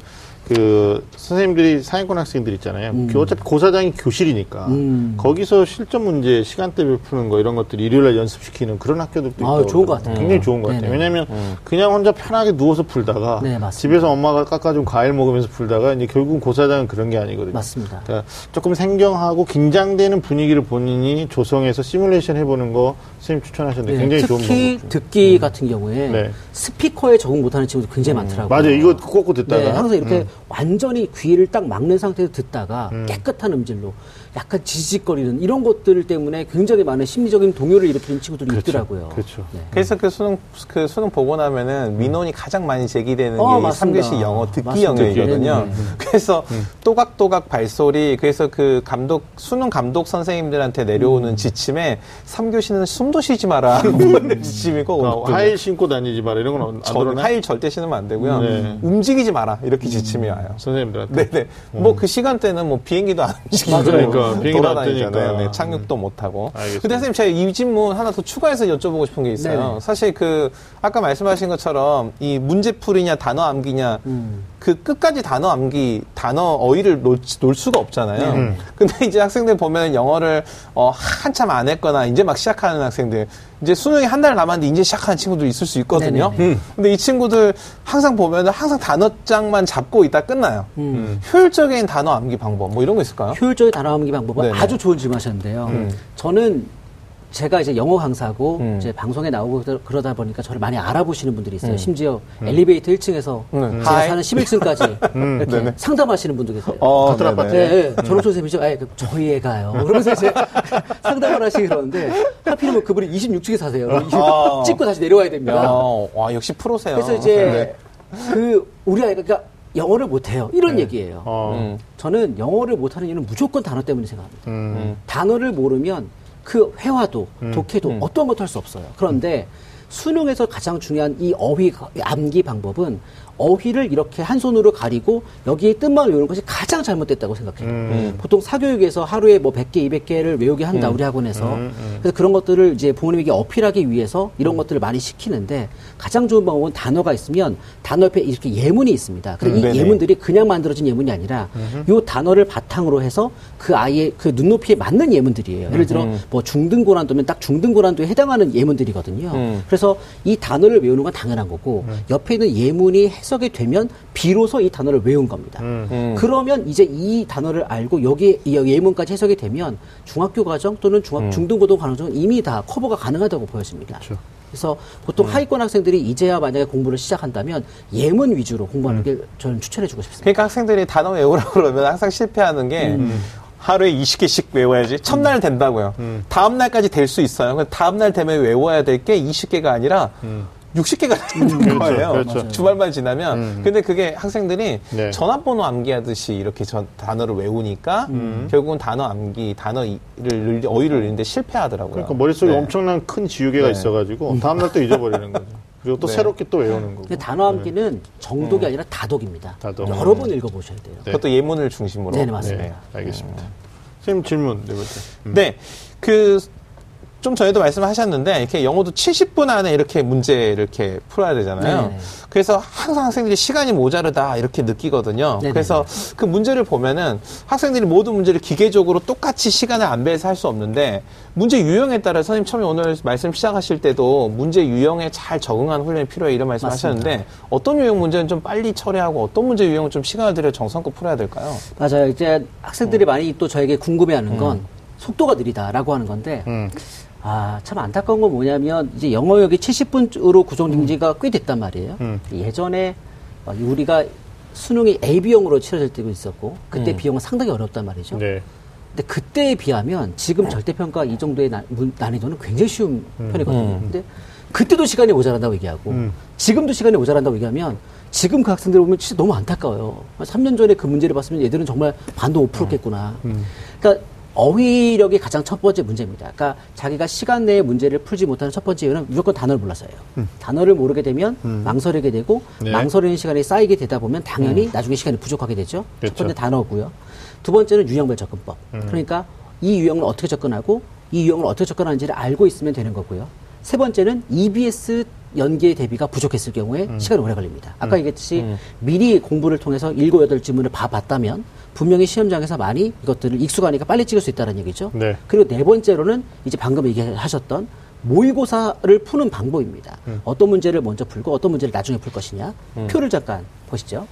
[SPEAKER 1] 그 선생님들이 상위권 학생들 있잖아요. 그 어차피 고사장이 교실이니까
[SPEAKER 3] 음.
[SPEAKER 1] 거기서 실전 문제 시간대별 푸는 거 이런 것들 일요일날 연습시키는 그런 학교들도
[SPEAKER 3] 아,
[SPEAKER 1] 있다고
[SPEAKER 3] 좋은 것. 같아요.
[SPEAKER 1] 굉장히 좋은 것 같아요. 왜냐하면 그냥 혼자 편하게 누워서 풀다가
[SPEAKER 3] 네, 맞습니다.
[SPEAKER 1] 집에서 엄마가 깎아준 과일 먹으면서 풀다가 이제 결국은 고사장은 그런 게 아니거든요.
[SPEAKER 3] 맞습니다.
[SPEAKER 1] 그러니까 조금 생경하고 긴장되는 분위기를 본인이 조성해서 시뮬레이션 해보는 거 선생님 추천하셨는데
[SPEAKER 3] 네,
[SPEAKER 1] 굉장히 좋은
[SPEAKER 3] 특히
[SPEAKER 1] 방법.
[SPEAKER 3] 듣기 같은 경우에
[SPEAKER 1] 네.
[SPEAKER 3] 스피커에 적응 못하는 친구들 굉장히 많더라고요.
[SPEAKER 1] 맞아요. 이거 꽂고 듣다가
[SPEAKER 3] 네, 항상 이렇게
[SPEAKER 1] 음.
[SPEAKER 3] 완전히 귀를 딱 막는 상태에서 듣다가 깨끗한 음질로 약간 지직거리는 이런 것들 때문에 굉장히 많은 심리적인 동요를 일으키는 친구들이 있더라고요.
[SPEAKER 1] 그렇죠.
[SPEAKER 3] 네.
[SPEAKER 2] 그래서 그 수능 그 수능 보고 나면은 민원이 가장 많이 제기되는
[SPEAKER 3] 어,
[SPEAKER 2] 게
[SPEAKER 3] 맞습니다.
[SPEAKER 2] 3교시 영어 듣기
[SPEAKER 3] 맞습니다.
[SPEAKER 2] 영역이거든요.
[SPEAKER 3] 네 네.
[SPEAKER 2] 그래서 또각또각 발소리 그래서 그 감독 수능 감독 선생님들한테 내려오는
[SPEAKER 3] 음.
[SPEAKER 2] 지침에 3교시는 숨도 쉬지 마라. *laughs* 이런 지침이 꼭
[SPEAKER 1] 어. 하일 신고 다니지 마라 이런 건안
[SPEAKER 2] 저,
[SPEAKER 1] 들어나
[SPEAKER 2] 하일 절대 신으면 안 되고요.
[SPEAKER 1] 네.
[SPEAKER 2] 움직이지 마라. 이렇게 지침이 와요.
[SPEAKER 1] 선생님들한테.
[SPEAKER 2] 네네. 뭐그 시간대는 뭐 비행기도 안 움직이고
[SPEAKER 3] 맞아요.
[SPEAKER 1] 그러니까 비행기도 안
[SPEAKER 2] 돌아다니잖아요. 네, 착륙도 못 하고.
[SPEAKER 1] 알겠습니다.
[SPEAKER 2] 근데 선생님 제가 이 질문 하나 더 추가해서 여쭤보고 싶은 게 있어요.
[SPEAKER 3] 네네.
[SPEAKER 2] 사실 그 아까 말씀하신 것처럼 이 문제풀이냐 단어 암기냐
[SPEAKER 3] 음.
[SPEAKER 2] 그 끝까지 단어 암기 단어 어휘를 놓, 놓을 수가 없잖아요.
[SPEAKER 1] 음.
[SPEAKER 2] 근데 이제 학생들 보면 영어를 어, 한참 안 했거나 이제 막 시작하는 학생들 이제 수능이 한 달 남았는데 이제 시작하는 친구도 있을 수 있거든요. 음. 근데 이 친구들 항상 보면 항상 단어장만 잡고 있다 끝나요.
[SPEAKER 3] 음.
[SPEAKER 2] 효율적인 단어 암기 방법 뭐 이런 거 있을까요?
[SPEAKER 3] 효율적인 단어 암기 방법은
[SPEAKER 2] 네네.
[SPEAKER 3] 아주 좋은 질문하셨는데요. 저는 제가 이제 영어 강사고
[SPEAKER 2] 음.
[SPEAKER 3] 이제 방송에 나오고 그러- 그러다 보니까 저를 많이 알아보시는 분들이 있어요. 심지어 엘리베이터 1층에서 *laughs*
[SPEAKER 2] 음.
[SPEAKER 3] 제가
[SPEAKER 2] 하이.
[SPEAKER 3] 사는 11층까지 이렇게
[SPEAKER 2] 네네.
[SPEAKER 3] 상담하시는 분도 계세요.
[SPEAKER 2] 어,
[SPEAKER 1] 같은
[SPEAKER 2] 네네.
[SPEAKER 1] 아파트에?
[SPEAKER 3] 네, 네. 전옥 선생님이죠. 아, 그 저희 애가요. 그러면서 이제 *laughs* 상담을 하시기 그러는데 하필이면 그분이 26층에 사세요.
[SPEAKER 2] 어. *laughs*
[SPEAKER 3] 찍고 다시 내려와야 됩니다.
[SPEAKER 2] 어, 와, 역시 프로세요.
[SPEAKER 3] 그래서 이제
[SPEAKER 2] 네.
[SPEAKER 3] 그 우리 아이가 그러니까 영어를 못해요. 이런 얘기예요.
[SPEAKER 1] 어.
[SPEAKER 2] 음.
[SPEAKER 3] 저는 영어를 못하는 이유는 무조건 단어 때문에 생각합니다.
[SPEAKER 1] 음.
[SPEAKER 3] 단어를 모르면 그 회화도 독해도 어떤 것도 할 수 없어요. 그런데 수능에서 가장 중요한 이 어휘 암기 방법은 어휘를 이렇게 한 손으로 가리고 여기에 뜻만 외우는 것이 가장 잘못됐다고 생각해요.
[SPEAKER 1] 음.
[SPEAKER 3] 보통 사교육에서 하루에 뭐 100개, 200개를 외우게 한다, 우리 학원에서.
[SPEAKER 1] 음,
[SPEAKER 3] 그래서 그런 것들을 이제 부모님에게 어필하기 위해서 이런 것들을 많이 시키는데 가장 좋은 방법은 단어가 있으면 단어 옆에 이렇게 예문이 있습니다. 그리고 이
[SPEAKER 2] 네네.
[SPEAKER 3] 예문들이 그냥 만들어진 예문이 아니라 요 단어를 바탕으로 해서 그 아이의 그 눈높이에 맞는 예문들이에요. 예를 들어 뭐 중등고난도면 딱 중등고난도에 해당하는 예문들이거든요.
[SPEAKER 2] 음.
[SPEAKER 3] 그래서 이 단어를 외우는 건 당연한 거고 옆에 있는 예문이 해석이 되면 비로소 이 단어를 외운 겁니다.
[SPEAKER 2] 음.
[SPEAKER 3] 그러면 이제 이 단어를 알고 여기 이 예문까지 해석이 되면 중학교 과정 또는
[SPEAKER 2] 음.
[SPEAKER 3] 중학 중등고등 과정은 이미 다 커버가 가능하다고 보여집니다.
[SPEAKER 1] 그렇죠.
[SPEAKER 3] 그래서 보통 하위권 학생들이 이제야 만약에 공부를 시작한다면 예문 위주로 공부하는 게 저는 추천해주고 싶습니다.
[SPEAKER 2] 그러니까 학생들이 단어 외우라고 그러면 항상 실패하는 게 하루에 20개씩 외워야지. 첫날 된다고요. 다음 날까지 될 수 있어요. 근데 다음 날 되면 외워야 될 게 20개가 아니라 60개가 되는
[SPEAKER 1] 그렇죠,
[SPEAKER 2] 거예요.
[SPEAKER 1] 그렇죠.
[SPEAKER 2] 주말만 지나면. 근데 그게 학생들이
[SPEAKER 1] 네.
[SPEAKER 2] 전화번호 암기하듯이 이렇게 전 단어를 외우니까 결국은 단어 암기, 단어를 늘리, 어휘를 늘리는데 실패하더라고요.
[SPEAKER 1] 그러니까 머릿속에
[SPEAKER 2] 네.
[SPEAKER 1] 엄청난 큰 지우개가
[SPEAKER 2] 네.
[SPEAKER 1] 있어가지고 다음날 또 잊어버리는 거죠. 그리고 또
[SPEAKER 2] 네.
[SPEAKER 1] 새롭게 또 외우는 거고.
[SPEAKER 3] 단어 암기는 정독이 아니라 다독입니다.
[SPEAKER 1] 다독.
[SPEAKER 3] 여러 번 읽어보셔야 돼요.
[SPEAKER 1] 네.
[SPEAKER 2] 그것도 예문을 중심으로.
[SPEAKER 3] 네네, 맞습니다.
[SPEAKER 1] 네, 알겠습니다. 선생님 질문 네 번째. 음.
[SPEAKER 2] 네. 그, 좀 전에도 말씀하셨는데, 이렇게 영어도 70분 안에 이렇게 문제를 이렇게 풀어야 되잖아요.
[SPEAKER 3] 네네.
[SPEAKER 2] 그래서 항상 학생들이 시간이 모자르다, 이렇게 느끼거든요.
[SPEAKER 3] 네네네.
[SPEAKER 2] 그래서 그 문제를 보면은 학생들이 모든 문제를 기계적으로 똑같이 시간을 안배해서 할 수 없는데, 문제 유형에 따라 선생님 처음에 오늘 말씀 시작하실 때도 문제 유형에 잘 적응하는 훈련이 필요해 이런 말씀
[SPEAKER 3] 맞습니다.
[SPEAKER 2] 하셨는데, 어떤 유형 문제는 좀 빨리 처리하고 어떤 문제 유형은 좀 시간을 들여 정성껏 풀어야 될까요?
[SPEAKER 3] 맞아요. 이제
[SPEAKER 2] 음.
[SPEAKER 3] 학생들이 많이 또 저에게 궁금해하는 건 속도가 느리다라고 하는 건데
[SPEAKER 1] 음.
[SPEAKER 3] 아, 참 안타까운 건 뭐냐면 이제 영어역이 70분으로 구성된 지가 꽤 됐단 말이에요.
[SPEAKER 1] 음.
[SPEAKER 3] 예전에 어, 우리가 수능이 AB형으로 치러질 때도 있었고 그때
[SPEAKER 2] 음.
[SPEAKER 3] 비용은 상당히 어렵단 말이죠.
[SPEAKER 1] 네.
[SPEAKER 3] 근데 그때에 비하면 지금 절대평가 이 정도의 난, 문- 난이도는 굉장히 쉬운 편이거든요.
[SPEAKER 2] 음.
[SPEAKER 3] 근데 그때도 시간이 모자란다고 얘기하고
[SPEAKER 1] 음.
[SPEAKER 3] 지금도 시간이 모자란다고 얘기하면 지금 그 학생들 보면 진짜 너무 안타까워요. 3년 전에 그 문제를 봤으면 얘들은 정말 반도 못 풀었겠구나. 그러니까 어휘력이 가장 첫 번째 문제입니다. 그러니까 자기가 시간 내에 문제를 풀지 못하는 첫 번째 이유는 무조건 단어를 몰라서예요. 단어를 모르게 되면 망설이게 되고
[SPEAKER 1] 네.
[SPEAKER 3] 망설이는 시간이 쌓이게 되다 보면 당연히 나중에 시간이 부족하게 되죠.
[SPEAKER 1] 그렇죠.
[SPEAKER 3] 첫 번째 단어고요. 두 번째는 유형별 접근법. 그러니까 이 유형을 어떻게 접근하고 이 유형을 어떻게 접근하는지를 알고 있으면 되는 거고요. 세 번째는 EBS 연계 대비가 부족했을 경우에 시간이 오래 걸립니다. 아까 얘기했듯이 미리 공부를 통해서 일곱 여덟 지문을 봐봤다면 분명히 시험장에서 많이 이것들을 익숙하니까 빨리 찍을 수 있다는 얘기죠.
[SPEAKER 1] 네.
[SPEAKER 3] 그리고 네 번째로는 이제 방금 얘기하셨던 모의고사를 푸는 방법입니다. 어떤 문제를 먼저 풀고 어떤 문제를 나중에 풀 것이냐. 표를 잠깐 보시죠.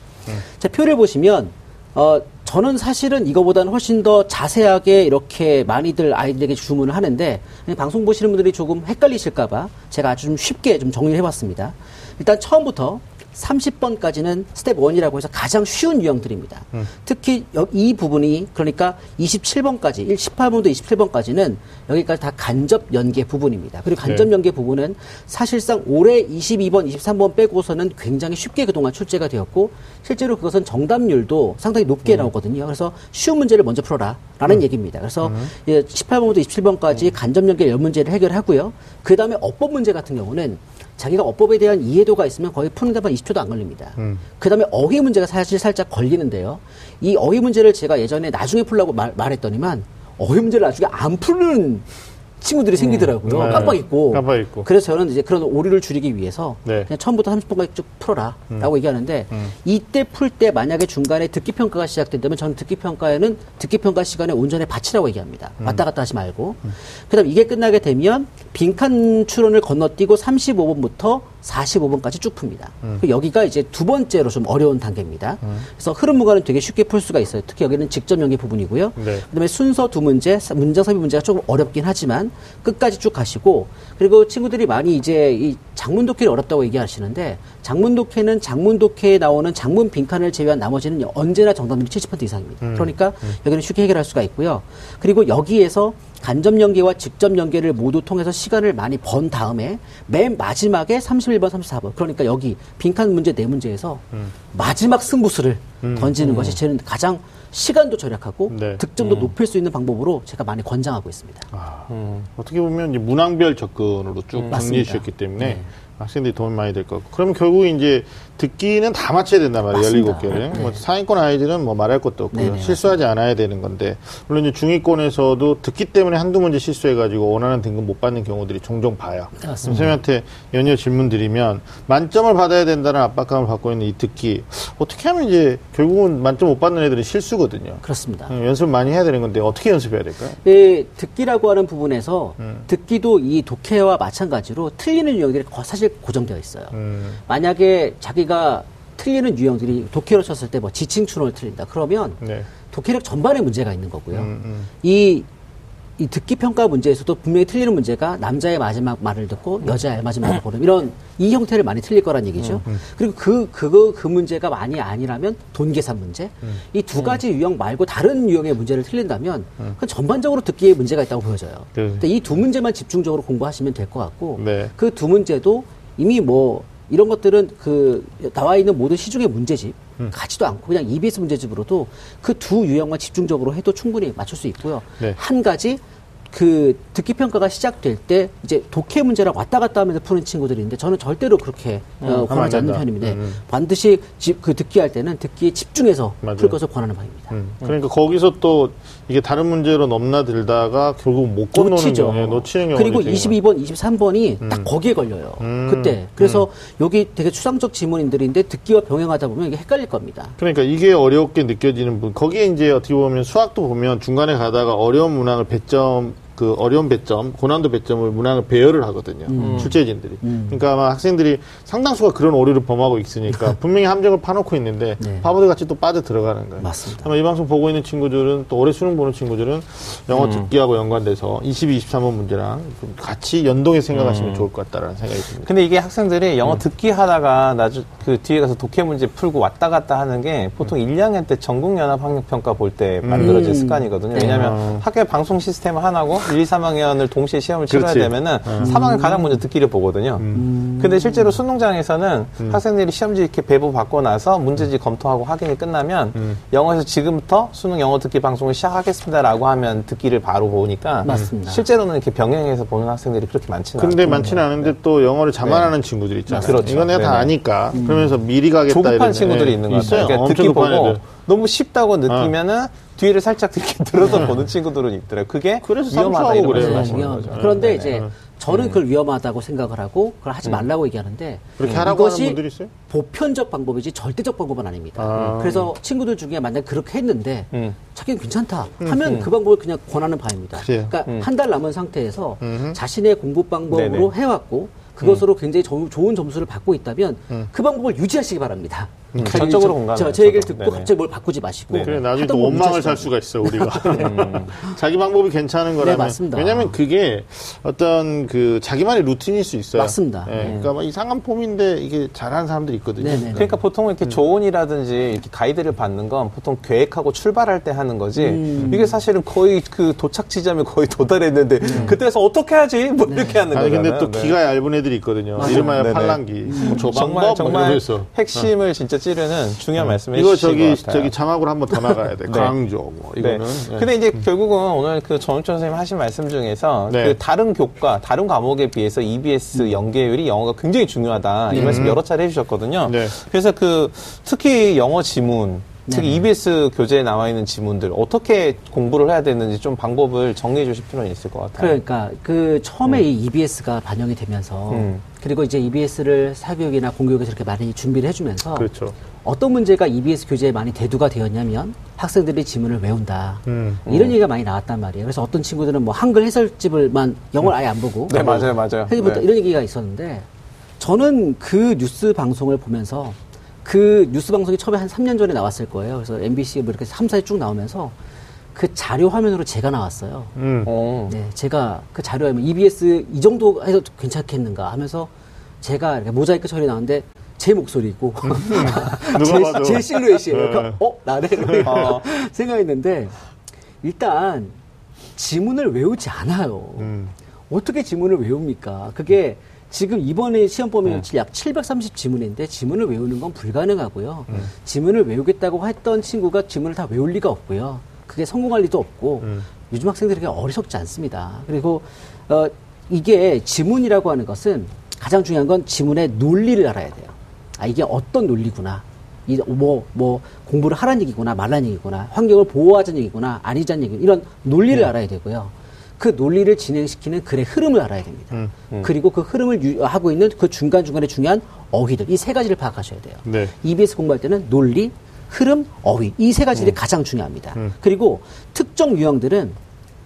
[SPEAKER 3] 자, 표를 보시면 어, 저는 사실은 이거보다는 훨씬 더 자세하게 이렇게 많이들 아이들에게 주문을 하는데 방송 보시는 분들이 조금 헷갈리실까봐 제가 아주 좀 쉽게 좀 정리를 해봤습니다. 일단 처음부터 30번까지는 스텝 1이라고 해서 가장 쉬운 유형들입니다. 특히 여- 이 부분이 그러니까 27번까지, 18번부터 27번까지는 여기까지 다 간접 연계 부분입니다. 그리고 간접
[SPEAKER 1] 네.
[SPEAKER 3] 연계 부분은 사실상 올해 22번, 23번 빼고서는 굉장히 쉽게 그동안 출제가 되었고 실제로 그것은 정답률도 상당히 높게 나오거든요. 그래서 쉬운 문제를 먼저 풀어라. 라는 얘기입니다. 그래서 예, 18번부터 27번까지 간접 연계 열 문제를 해결하고요. 그 다음에 어법 문제 같은 경우는 자기가 어법에 대한 이해도가 있으면 거의 푸는 데만 20초도 안 걸립니다. 그 다음에 어휘 문제가 사실 살짝 걸리는데요. 이 어휘 문제를 제가 예전에 나중에 풀라고 말, 말했더니만 어휘 문제를 나중에 안 푸는 친구들이 생기더라고요.
[SPEAKER 1] 네.
[SPEAKER 3] 깜빡 잊고.
[SPEAKER 1] 깜빡 잊고.
[SPEAKER 3] 그래서 저는 이제 그런 오류를 줄이기 위해서
[SPEAKER 1] 네.
[SPEAKER 3] 그냥 처음부터 30번까지 쭉 풀어라. 라고 얘기하는데 이때 풀 때 만약에 중간에 듣기 평가가 시작된다면 저는 듣기 평가에는 듣기 평가 시간에 온전히 바치라고 얘기합니다. 왔다 갔다 하지 말고. 그다음 이게 끝나게 되면 빈칸 추론을 건너뛰고 35번부터 45번까지 쭉 풉니다. 그 여기가 이제 두 번째로 좀 어려운 단계입니다. 그래서 흐름 무관은 되게 쉽게 풀 수가 있어요. 특히 여기는 직접 연계 부분이고요.
[SPEAKER 1] 네.
[SPEAKER 3] 그다음에 순서 두 문제, 문장 삽입 문제가 조금 어렵긴 하지만 끝까지 쭉 가시고 그리고 친구들이 많이 이제 이 장문 독해를 어렵다고 얘기하시는데 장문 독해는 장문 독해에 나오는 장문 빈칸을 제외한 나머지는 언제나 정답률이 70% 이상입니다. 그러니까 여기는 쉽게 해결할 수가 있고요. 그리고 여기에서 간접 연계와 직접 연계를 모두 통해서 시간을 많이 번 다음에 맨 마지막에 31번, 34번. 그러니까 여기 빈칸 문제 네 문제에서 마지막 승부수를 던지는 것이 저는 가장 시간도 절약하고
[SPEAKER 1] 네.
[SPEAKER 3] 득점도 높일 수 있는 방법으로 제가 많이 권장하고 있습니다.
[SPEAKER 1] 아, 어떻게 보면 이제 문항별 접근으로 쭉 정리해
[SPEAKER 3] 맞습니다.
[SPEAKER 1] 주셨기 때문에 학생들이 도움이 많이 될 것 같고. 그러면 결국 이제 듣기는 다 맞춰야 된단 말이에요.
[SPEAKER 3] 맞습니다.
[SPEAKER 1] 17개를. 뭐 상위권 아이들은 뭐 말할 것도 없고요.
[SPEAKER 3] 네네,
[SPEAKER 1] 실수하지 않아야 되는 건데. 물론 이제 중위권에서도 듣기 때문에 한두 문제 실수해가지고 원하는 등급 못 받는 경우들이 종종 봐요.
[SPEAKER 3] 맞습니다.
[SPEAKER 1] 선생님한테 연이어 질문 드리면 만점을 받아야 된다는 압박감을 받고 있는 이 듣기. 어떻게 하면 이제 결국은 만점 못 받는 애들은 실수거든요.
[SPEAKER 3] 그렇습니다.
[SPEAKER 1] 음, 연습을 많이 해야 되는 건데 어떻게 연습해야 될까요?
[SPEAKER 3] 이 듣기라고 하는 부분에서
[SPEAKER 1] 음.
[SPEAKER 3] 듣기도 이 독해와 마찬가지로 틀리는 거- 사실 고정되어 있어요.
[SPEAKER 1] 음.
[SPEAKER 3] 만약에 자기가 틀리는 유형들이 독해로 쳤을 때 뭐 지칭춘을 틀린다. 그러면
[SPEAKER 1] 네.
[SPEAKER 3] 독해력 전반에 문제가 있는 거고요.
[SPEAKER 1] 음, 음.
[SPEAKER 3] 이, 이 듣기 평가 문제에서도 분명히 틀리는 문제가 남자의 마지막 말을 듣고 여자의 알맞은 말을 고르는 이런 이 형태를 많이 틀릴 거란 얘기죠. 그리고 그 그거 그 문제가 많이 아니라면 돈 계산 문제 이 두 가지 유형 말고 다른 유형의 문제를 틀린다면 그건 전반적으로 듣기에 문제가 있다고 보여져요.
[SPEAKER 1] 네.
[SPEAKER 3] 근데 이 두 문제만 집중적으로 공부하시면 될 것 같고
[SPEAKER 1] 네.
[SPEAKER 3] 그두 문제도 이미 뭐 이런 것들은 그 나와 있는 모든 시중의 문제집
[SPEAKER 1] 음.
[SPEAKER 3] 가지도 않고 그냥 EBS 문제집으로도 그 두 유형만 집중적으로 해도 충분히 맞출 수 있고요.
[SPEAKER 1] 네.
[SPEAKER 3] 한 가지 그 듣기 평가가 시작될 때 이제 독해 문제랑 왔다 갔다 하면서 푸는 친구들이 있는데 저는 절대로 그렇게 어,
[SPEAKER 1] 하면 안
[SPEAKER 3] 권하지 않는. 편입니다.
[SPEAKER 1] 음, 음.
[SPEAKER 3] 반드시 집, 그 듣기 할 때는 듣기에 집중해서
[SPEAKER 1] 맞아요.
[SPEAKER 3] 풀 것을 권하는 바입니다.
[SPEAKER 1] 음, 그러니까 거기서 또 이게 다른 문제로 넘나들다가 결국 못 건너는
[SPEAKER 3] 놓치죠.
[SPEAKER 1] 경우에 놓치는 경우가
[SPEAKER 3] 그리고 22번, 23번이 딱 거기에 걸려요.
[SPEAKER 1] 음.
[SPEAKER 3] 그때. 그래서 여기 되게 추상적 지문인들인데 듣기와 병행하다 보면 이게 헷갈릴 겁니다.
[SPEAKER 1] 그러니까 이게 어렵게 느껴지는 분 거기에 이제 어떻게 보면 수학도 보면 중간에 가다가 어려운 문항을 배점 그 어려운 배점, 고난도 배점을 문항을 배열을 하거든요.
[SPEAKER 3] 음.
[SPEAKER 1] 출제진들이. 그러니까 아마 학생들이 상당수가 그런 오류를 범하고 있으니까 분명히 함정을 파놓고 있는데 *laughs*
[SPEAKER 3] 네.
[SPEAKER 1] 바보들 같이 또 빠져 들어가는 거예요.
[SPEAKER 3] 맞습니다.
[SPEAKER 1] 아마 이 방송 보고 있는 친구들은 또 올해 수능 보는 친구들은 영어
[SPEAKER 3] 음.
[SPEAKER 1] 듣기하고 연관돼서 22, 23번 문제랑 좀 같이 연동해 생각하시면 좋을 것 같다라는 생각이 듭니다.
[SPEAKER 2] 근데 이게 학생들이
[SPEAKER 1] 음.
[SPEAKER 2] 영어 듣기 하다가 나중 그 뒤에 가서 독해 문제 풀고 왔다 갔다 하는 게 보통
[SPEAKER 1] 음.
[SPEAKER 2] 1, 2학년 때 전국연합 학력평가 볼 때 만들어진
[SPEAKER 3] 음.
[SPEAKER 2] 습관이거든요.
[SPEAKER 3] 네.
[SPEAKER 2] 왜냐하면
[SPEAKER 1] 아.
[SPEAKER 2] 학교의 방송 시스템 하나고 1, 2, 3학년을 동시에 시험을 치러야
[SPEAKER 1] 그렇지.
[SPEAKER 2] 되면은 3학년 가장 먼저 듣기를 보거든요.
[SPEAKER 1] 음.
[SPEAKER 2] 근데 실제로 수능장에서는 학생들이 시험지 이렇게 배부 받고 나서 문제지 검토하고 확인이 끝나면
[SPEAKER 1] 음.
[SPEAKER 2] 영어에서 지금부터 수능 영어 듣기 방송을 시작하겠습니다라고 하면 듣기를 바로 보니까
[SPEAKER 3] 맞습니다.
[SPEAKER 2] 실제로는 이렇게 병행해서 보는 학생들이 그렇게 많지는
[SPEAKER 1] 근데
[SPEAKER 2] 않고
[SPEAKER 1] 많지는 않은데 또 영어를 자만하는 친구들 있잖아요.
[SPEAKER 2] 그렇죠.
[SPEAKER 1] 이건 내가 다
[SPEAKER 2] 네네.
[SPEAKER 1] 아니까. 그러면서 미리 가겠다
[SPEAKER 2] 조급한
[SPEAKER 1] 이런
[SPEAKER 2] 친구들이
[SPEAKER 1] 애.
[SPEAKER 2] 있는 것
[SPEAKER 1] 있어요.
[SPEAKER 2] 같아요. 그러니까 듣기 보고
[SPEAKER 1] 애들. 어.
[SPEAKER 2] 너무 쉽다고 느끼면은 뒤를 살짝 이렇게 *laughs* 들어서 보는 친구들은 있더라고요. 그게
[SPEAKER 1] 그래서
[SPEAKER 2] 위험하다 이런
[SPEAKER 1] 그래요.
[SPEAKER 2] 말씀
[SPEAKER 1] 네,
[SPEAKER 2] 하시는
[SPEAKER 3] 위험-
[SPEAKER 2] 거죠.
[SPEAKER 3] 그런데
[SPEAKER 2] 네네.
[SPEAKER 3] 이제 저는 그걸 위험하다고 생각을 하고 그걸 하지 말라고 얘기하는데
[SPEAKER 1] 그렇게 하라고 하는 분들이 있어요?
[SPEAKER 3] 보편적 방법이지 절대적 방법은 아닙니다.
[SPEAKER 1] 아.
[SPEAKER 3] 그래서 친구들 중에 만약 그렇게 했는데
[SPEAKER 2] 음.
[SPEAKER 3] 자기는 괜찮다 하면 그 방법을 그냥 권하는 바입니다.
[SPEAKER 1] 그래요.
[SPEAKER 3] 그러니까 한달 남은 상태에서
[SPEAKER 1] 음흠.
[SPEAKER 3] 자신의 공부 방법으로
[SPEAKER 2] 네네.
[SPEAKER 3] 해왔고 그것으로 굉장히 조- 좋은 점수를 받고 있다면
[SPEAKER 1] 음.
[SPEAKER 3] 그 방법을 유지하시기 바랍니다.
[SPEAKER 2] 음, 전적으로
[SPEAKER 3] 저-
[SPEAKER 2] 공감해요,
[SPEAKER 3] 저, 제 얘기를. 듣고
[SPEAKER 2] 네네.
[SPEAKER 3] 갑자기 뭘 바꾸지 마시고
[SPEAKER 2] 네네.
[SPEAKER 1] 그래 나중에
[SPEAKER 3] 하던 또거
[SPEAKER 1] 원망을 살 수가 있어 우리가 *laughs* 자기 방법이 괜찮은 거라면
[SPEAKER 3] 네, 맞습니다.
[SPEAKER 1] 왜냐하면 그게 어떤 그 자기만의 루틴일 수 있어요.
[SPEAKER 3] 맞습니다.
[SPEAKER 1] 예, 그러니까 뭐 이상한 폼인데 이게 잘하는 사람들이 있거든요.
[SPEAKER 3] 네네.
[SPEAKER 2] 그러니까 보통 이렇게 조언이라든지 이렇게 가이드를 받는 건 보통 계획하고 출발할 때 하는 거지.
[SPEAKER 3] 음.
[SPEAKER 2] 이게 사실은 거의 그 도착 지점에 거의 도달했는데 *laughs* 그때서 어떻게 하지? 뭐 이렇게 하는 거잖아요.
[SPEAKER 1] 근데 또
[SPEAKER 2] 네.
[SPEAKER 1] 기가 얇은 애들이 있거든요. 이름하여. 팔랑기. 뭐저
[SPEAKER 2] 정말
[SPEAKER 1] 방법 뭐
[SPEAKER 2] 정말
[SPEAKER 1] 이러면서.
[SPEAKER 2] 핵심을 진짜 찌르는 중요한 말씀을
[SPEAKER 1] 이거 저기. 저기 자막으로 한번 더 나가야 돼. *laughs*
[SPEAKER 2] 네.
[SPEAKER 1] 강조 뭐
[SPEAKER 2] 네.
[SPEAKER 1] 이거는. 예.
[SPEAKER 2] 근데 이제 결국은 오늘 그 전우천 선생님 하신 말씀 중에서
[SPEAKER 1] 네.
[SPEAKER 2] 그 다른 교과, 다른 과목에 비해서 EBS 연계율이 영어가 굉장히 중요하다. 이 말씀 여러 차례 해주셨거든요.
[SPEAKER 1] 네.
[SPEAKER 2] 그래서 그 특히 영어 지문, 특히
[SPEAKER 3] 네.
[SPEAKER 2] EBS 교재에 나와 있는 지문들 어떻게 공부를 해야 되는지 좀 방법을 정리해 주실 필요는 있을 것 같아요.
[SPEAKER 3] 그러니까 그 처음에 이 EBS가 반영이 되면서
[SPEAKER 2] 음.
[SPEAKER 3] 그리고 이제 EBS를 사교육이나 공교육에서 이렇게 많이 준비를 해주면서
[SPEAKER 1] 그렇죠.
[SPEAKER 3] 어떤 문제가 EBS 교재에 많이 대두가 되었냐면 학생들이 지문을 외운다
[SPEAKER 1] 음.
[SPEAKER 3] 이런 얘기가 많이 나왔단 말이에요. 그래서 어떤 친구들은 뭐 한글 해설집을만 영어를 아예 안 보고
[SPEAKER 2] 네, 맞아요, 맞아요.
[SPEAKER 3] 해설부터
[SPEAKER 2] 네.
[SPEAKER 3] 이런 얘기가 있었는데 저는 그 뉴스 방송을 보면서 그 뉴스 방송이 처음에 한 3년 전에 나왔을 거예요. 그래서 MBC 뭐 이렇게 3, 4에 쭉 나오면서 그 자료 화면으로 제가 나왔어요.
[SPEAKER 1] 음.
[SPEAKER 2] 어.
[SPEAKER 3] 네, 제가 그 자료 화면 EBS 이 정도 해도 괜찮겠는가 하면서 제가 이렇게 모자이크 처리 나왔는데 제 목소리고. *laughs* *laughs* 제, 제 실루엣이에요.
[SPEAKER 1] 네.
[SPEAKER 3] 그러니까 어 나네
[SPEAKER 2] 어. *laughs*
[SPEAKER 3] 생각했는데 일단 지문을 외우지 않아요.
[SPEAKER 1] 음.
[SPEAKER 3] 어떻게 지문을 외웁니까? 그게 지금 이번에 시험 범위 약730 지문인데 지문을 외우는 건 불가능하고요. 지문을 외우겠다고 했던 친구가 지문을 다 외울 리가 없고요. 그게 성공할 리도 없고
[SPEAKER 1] 음.
[SPEAKER 3] 요즘 학생들에게 어리석지 않습니다. 그리고 어, 이게 지문이라고 하는 것은 가장 중요한 건 지문의 논리를 알아야 돼요. 아 이게 어떤 논리구나. 이뭐뭐 공부를 하라는 얘기구나 말라는 얘기구나 환경을 보호하자는 얘기구나 아니자는 얘기 이런 논리를 알아야 되고요. 그 논리를 진행시키는 글의 흐름을 알아야 됩니다.
[SPEAKER 1] 음,
[SPEAKER 3] 그리고 그 흐름을 유- 하고 있는 그 중간 중간에 중요한 어휘들 이 세 가지를 파악하셔야 돼요.
[SPEAKER 1] 네.
[SPEAKER 3] EBS 공부할 때는 논리, 흐름, 어휘 이 세 가지들이 가장 중요합니다.
[SPEAKER 1] 음.
[SPEAKER 3] 그리고 특정 유형들은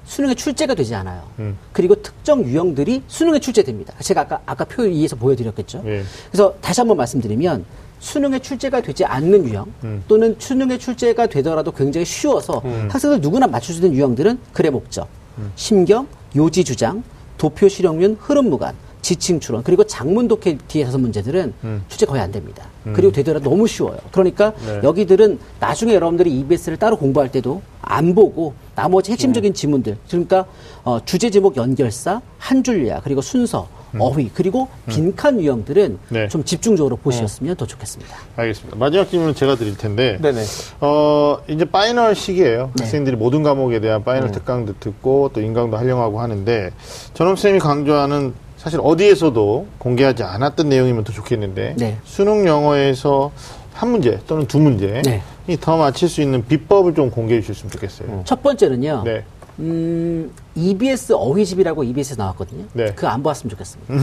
[SPEAKER 3] 수능에 출제가 되지 않아요.
[SPEAKER 1] 음.
[SPEAKER 3] 그리고 특정 유형들이 수능에 출제됩니다. 제가 아까 아까 표 위에서 보여드렸겠죠.
[SPEAKER 1] 예.
[SPEAKER 3] 그래서 다시 한번 말씀드리면 수능에 출제가 되지 않는 유형
[SPEAKER 1] 음.
[SPEAKER 3] 또는 수능에 출제가 되더라도 굉장히 쉬워서 학생들 누구나 맞출 수 있는 유형들은 글의 목적,
[SPEAKER 1] 음.
[SPEAKER 3] 심경, 요지 주장, 도표 실용륜, 흐름 무관, 지칭 추론 그리고 장문 독해 뒤에 다섯 문제들은 출제 거의 안 됩니다. 그리고 되더라도 너무 쉬워요. 그러니까
[SPEAKER 1] 음. 네.
[SPEAKER 3] 여기들은 나중에 여러분들이 EBS를 따로 공부할 때도 안 보고 나머지 핵심적인 지문들 그러니까 어, 주제 제목 연결사, 한 줄 요약 그리고 순서, 어휘 그리고 빈칸 유형들은
[SPEAKER 1] 음. 네.
[SPEAKER 3] 좀 집중적으로 보셨으면 더 좋겠습니다.
[SPEAKER 1] 알겠습니다. 마지막 질문은 제가 드릴 텐데.
[SPEAKER 2] 네네.
[SPEAKER 1] 어, 이제 final 시기예요.
[SPEAKER 3] 네.
[SPEAKER 1] 학생들이 모든 과목에 대한 final 특강도 듣고 또 인강도 하려고 하는데 전업 쌤이 강조하는 사실 어디에서도 공개하지 않았던 내용이면 더 좋겠는데
[SPEAKER 3] 네.
[SPEAKER 1] 수능 영어에서 한 문제 또는 두 문제
[SPEAKER 3] 네.
[SPEAKER 1] 더 맞힐 수 있는 비법을 좀 공개해 주셨으면 좋겠어요.
[SPEAKER 3] 첫 번째는요.
[SPEAKER 1] 네.
[SPEAKER 3] 음, EBS 어휘집이라고 EBS에 나왔거든요.
[SPEAKER 1] 네.
[SPEAKER 3] 그거 안 보았으면 좋겠습니다.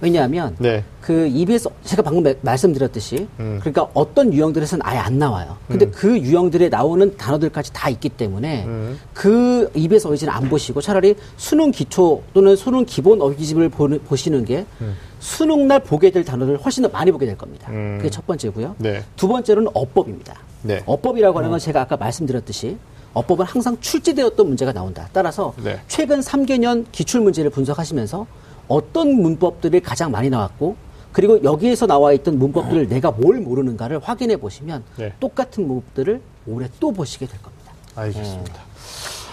[SPEAKER 3] 왜냐하면
[SPEAKER 1] 네.
[SPEAKER 3] 그 EBS 제가 방금 마- 말씀드렸듯이
[SPEAKER 1] 음.
[SPEAKER 3] 그러니까 어떤 유형들에서는 아예 안 나와요. 근데 그 유형들에 나오는 단어들까지 다 있기 때문에
[SPEAKER 1] 음.
[SPEAKER 3] 그 EBS 어휘집은 안 보시고 차라리 수능 기초 또는 수능 기본 어휘집을 보는, 보시는 게 수능 날 보게 될 단어를 훨씬 더 많이 보게 될 겁니다.
[SPEAKER 1] 음.
[SPEAKER 3] 그게 첫 번째고요.
[SPEAKER 1] 네.
[SPEAKER 3] 두 번째로는 어법입니다.
[SPEAKER 1] 네.
[SPEAKER 3] 어법이라고 하는 건 제가 아까 말씀드렸듯이 어법은 항상 출제되었던 문제가 나온다. 따라서
[SPEAKER 1] 네.
[SPEAKER 3] 최근 3개년 기출 문제를 분석하시면서 어떤 문법들이 가장 많이 나왔고 그리고 여기에서 나와 있던 문법들을 내가 뭘 모르는가를 확인해 보시면
[SPEAKER 1] 네.
[SPEAKER 3] 똑같은 문법들을 올해 또 보시게 될 겁니다.
[SPEAKER 1] 알겠습니다.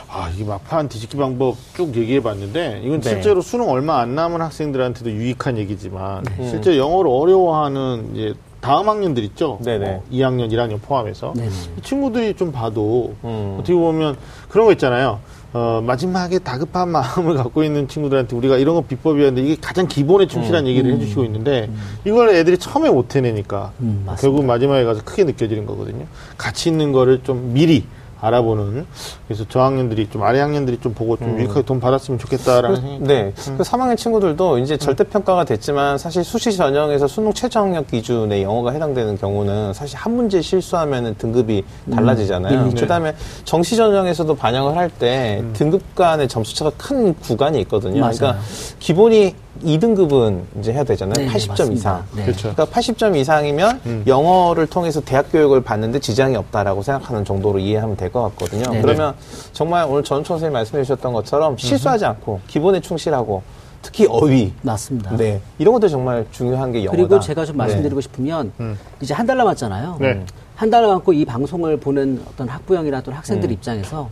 [SPEAKER 1] 아, 이 막판 뒤집기 방법 쭉 얘기해 봤는데, 이건
[SPEAKER 2] 네.
[SPEAKER 1] 실제로 수능 얼마 안 남은 학생들한테도 유익한 얘기지만, 실제 영어를 어려워하는 이제 다음 학년들 있죠?
[SPEAKER 2] 네네.
[SPEAKER 1] 어, 2학년, 1학년 포함해서.
[SPEAKER 3] 네네.
[SPEAKER 1] 이 친구들이 좀 봐도,
[SPEAKER 2] 음.
[SPEAKER 1] 어떻게 보면 그런 거 있잖아요. 어, 마지막에 다급한 마음을 *laughs* 갖고 있는 친구들한테 우리가 이런 거 비법이었는데 이게 가장 기본에 충실한 얘기를 해주시고 있는데 이걸 애들이 처음에 못 해내니까
[SPEAKER 3] 음.
[SPEAKER 1] 결국 마지막에 가서 크게 느껴지는 거거든요. 가치 있는 거를 좀 미리 알아보는 그래서 저학년들이 좀 아래 학년들이 좀 보고 좀 유익하게 돈 받았으면 좋겠다라는 생각이
[SPEAKER 2] 네. 그 3학년 친구들도 이제 절대 평가가 됐지만 사실 수시 전형에서 수능 최저 학력 기준에 영어가 해당되는 경우는 사실 한 문제 실수하면 등급이 달라지잖아요.
[SPEAKER 3] 음.
[SPEAKER 2] 그 다음에 정시 전형에서도 반영을 할 때 등급 간의 점수 차가 큰 구간이 있거든요.
[SPEAKER 3] 맞아요.
[SPEAKER 2] 그러니까 기본이 2등급은 이제 해야 되잖아요.
[SPEAKER 3] 네,
[SPEAKER 2] 80점
[SPEAKER 3] 맞습니다.
[SPEAKER 2] 이상.
[SPEAKER 3] 네.
[SPEAKER 1] 그렇죠.
[SPEAKER 2] 그러니까 80점 이상이면
[SPEAKER 1] 음.
[SPEAKER 2] 영어를 통해서 대학 교육을 받는데 지장이 없다라고 생각하는 정도로 이해하면 될 것 같거든요.
[SPEAKER 3] 네.
[SPEAKER 2] 그러면 정말 오늘 전초 선생님 말씀해 주셨던 것처럼 실수하지 않고 기본에 충실하고 특히 어휘
[SPEAKER 3] 맞습니다.
[SPEAKER 2] 네 이런 것도 정말 중요한 게 영어다.
[SPEAKER 3] 그리고 제가 좀
[SPEAKER 2] 네.
[SPEAKER 3] 말씀드리고 싶으면
[SPEAKER 1] 음.
[SPEAKER 3] 이제 한 달 남았잖아요.
[SPEAKER 1] 네.
[SPEAKER 3] 한달 남았고 이 방송을 보는 어떤 학부형이나 또는 학생들
[SPEAKER 2] 음.
[SPEAKER 3] 입장에서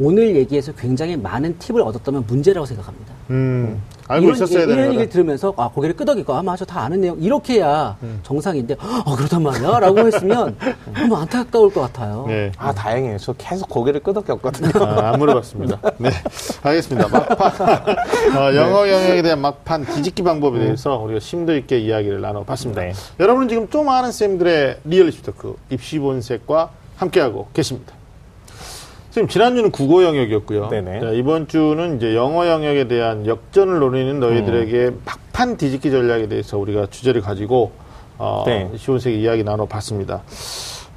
[SPEAKER 3] 오늘 얘기에서 굉장히 많은 팁을 얻었다면 문제라고 생각합니다.
[SPEAKER 1] 음, 알고
[SPEAKER 3] 이런,
[SPEAKER 1] 있었어야
[SPEAKER 3] 얘기-
[SPEAKER 1] 되는
[SPEAKER 3] 이런. 얘기를 들으면서 아 고개를 끄덕이고 아마 저 다 아는 내용 이렇게 해야
[SPEAKER 1] 음.
[SPEAKER 3] 정상인데 어 그렇단 말이야 라고 했으면 *laughs* 너무 안타까울 것 같아요.
[SPEAKER 1] 네.
[SPEAKER 2] 아 다행이에요. 저 계속 고개를 끄덕였거든요.
[SPEAKER 1] 아, 안 물어봤습니다. 네. 알겠습니다. 막판. 어, *laughs* 영어 영역에 대한 막판 뒤집기 방법에 대해서 우리가 심도 있게 이야기를 나눠봤습니다.
[SPEAKER 2] 네.
[SPEAKER 1] 여러분은 지금 좀 아는 쌤들의 리얼리티 토크 입시 본색과 함께하고 계십니다. 지금 지난주는 국어 영역이었고요.
[SPEAKER 2] 네네.
[SPEAKER 1] 자, 이번 주는 이제 영어 영역에 대한 역전을 노리는 너희들에게
[SPEAKER 2] 음.
[SPEAKER 1] 막판 뒤집기 전략에 대해서 우리가 주제를 가지고 어,
[SPEAKER 2] 네.
[SPEAKER 1] 시원하게 이야기 나눠봤습니다.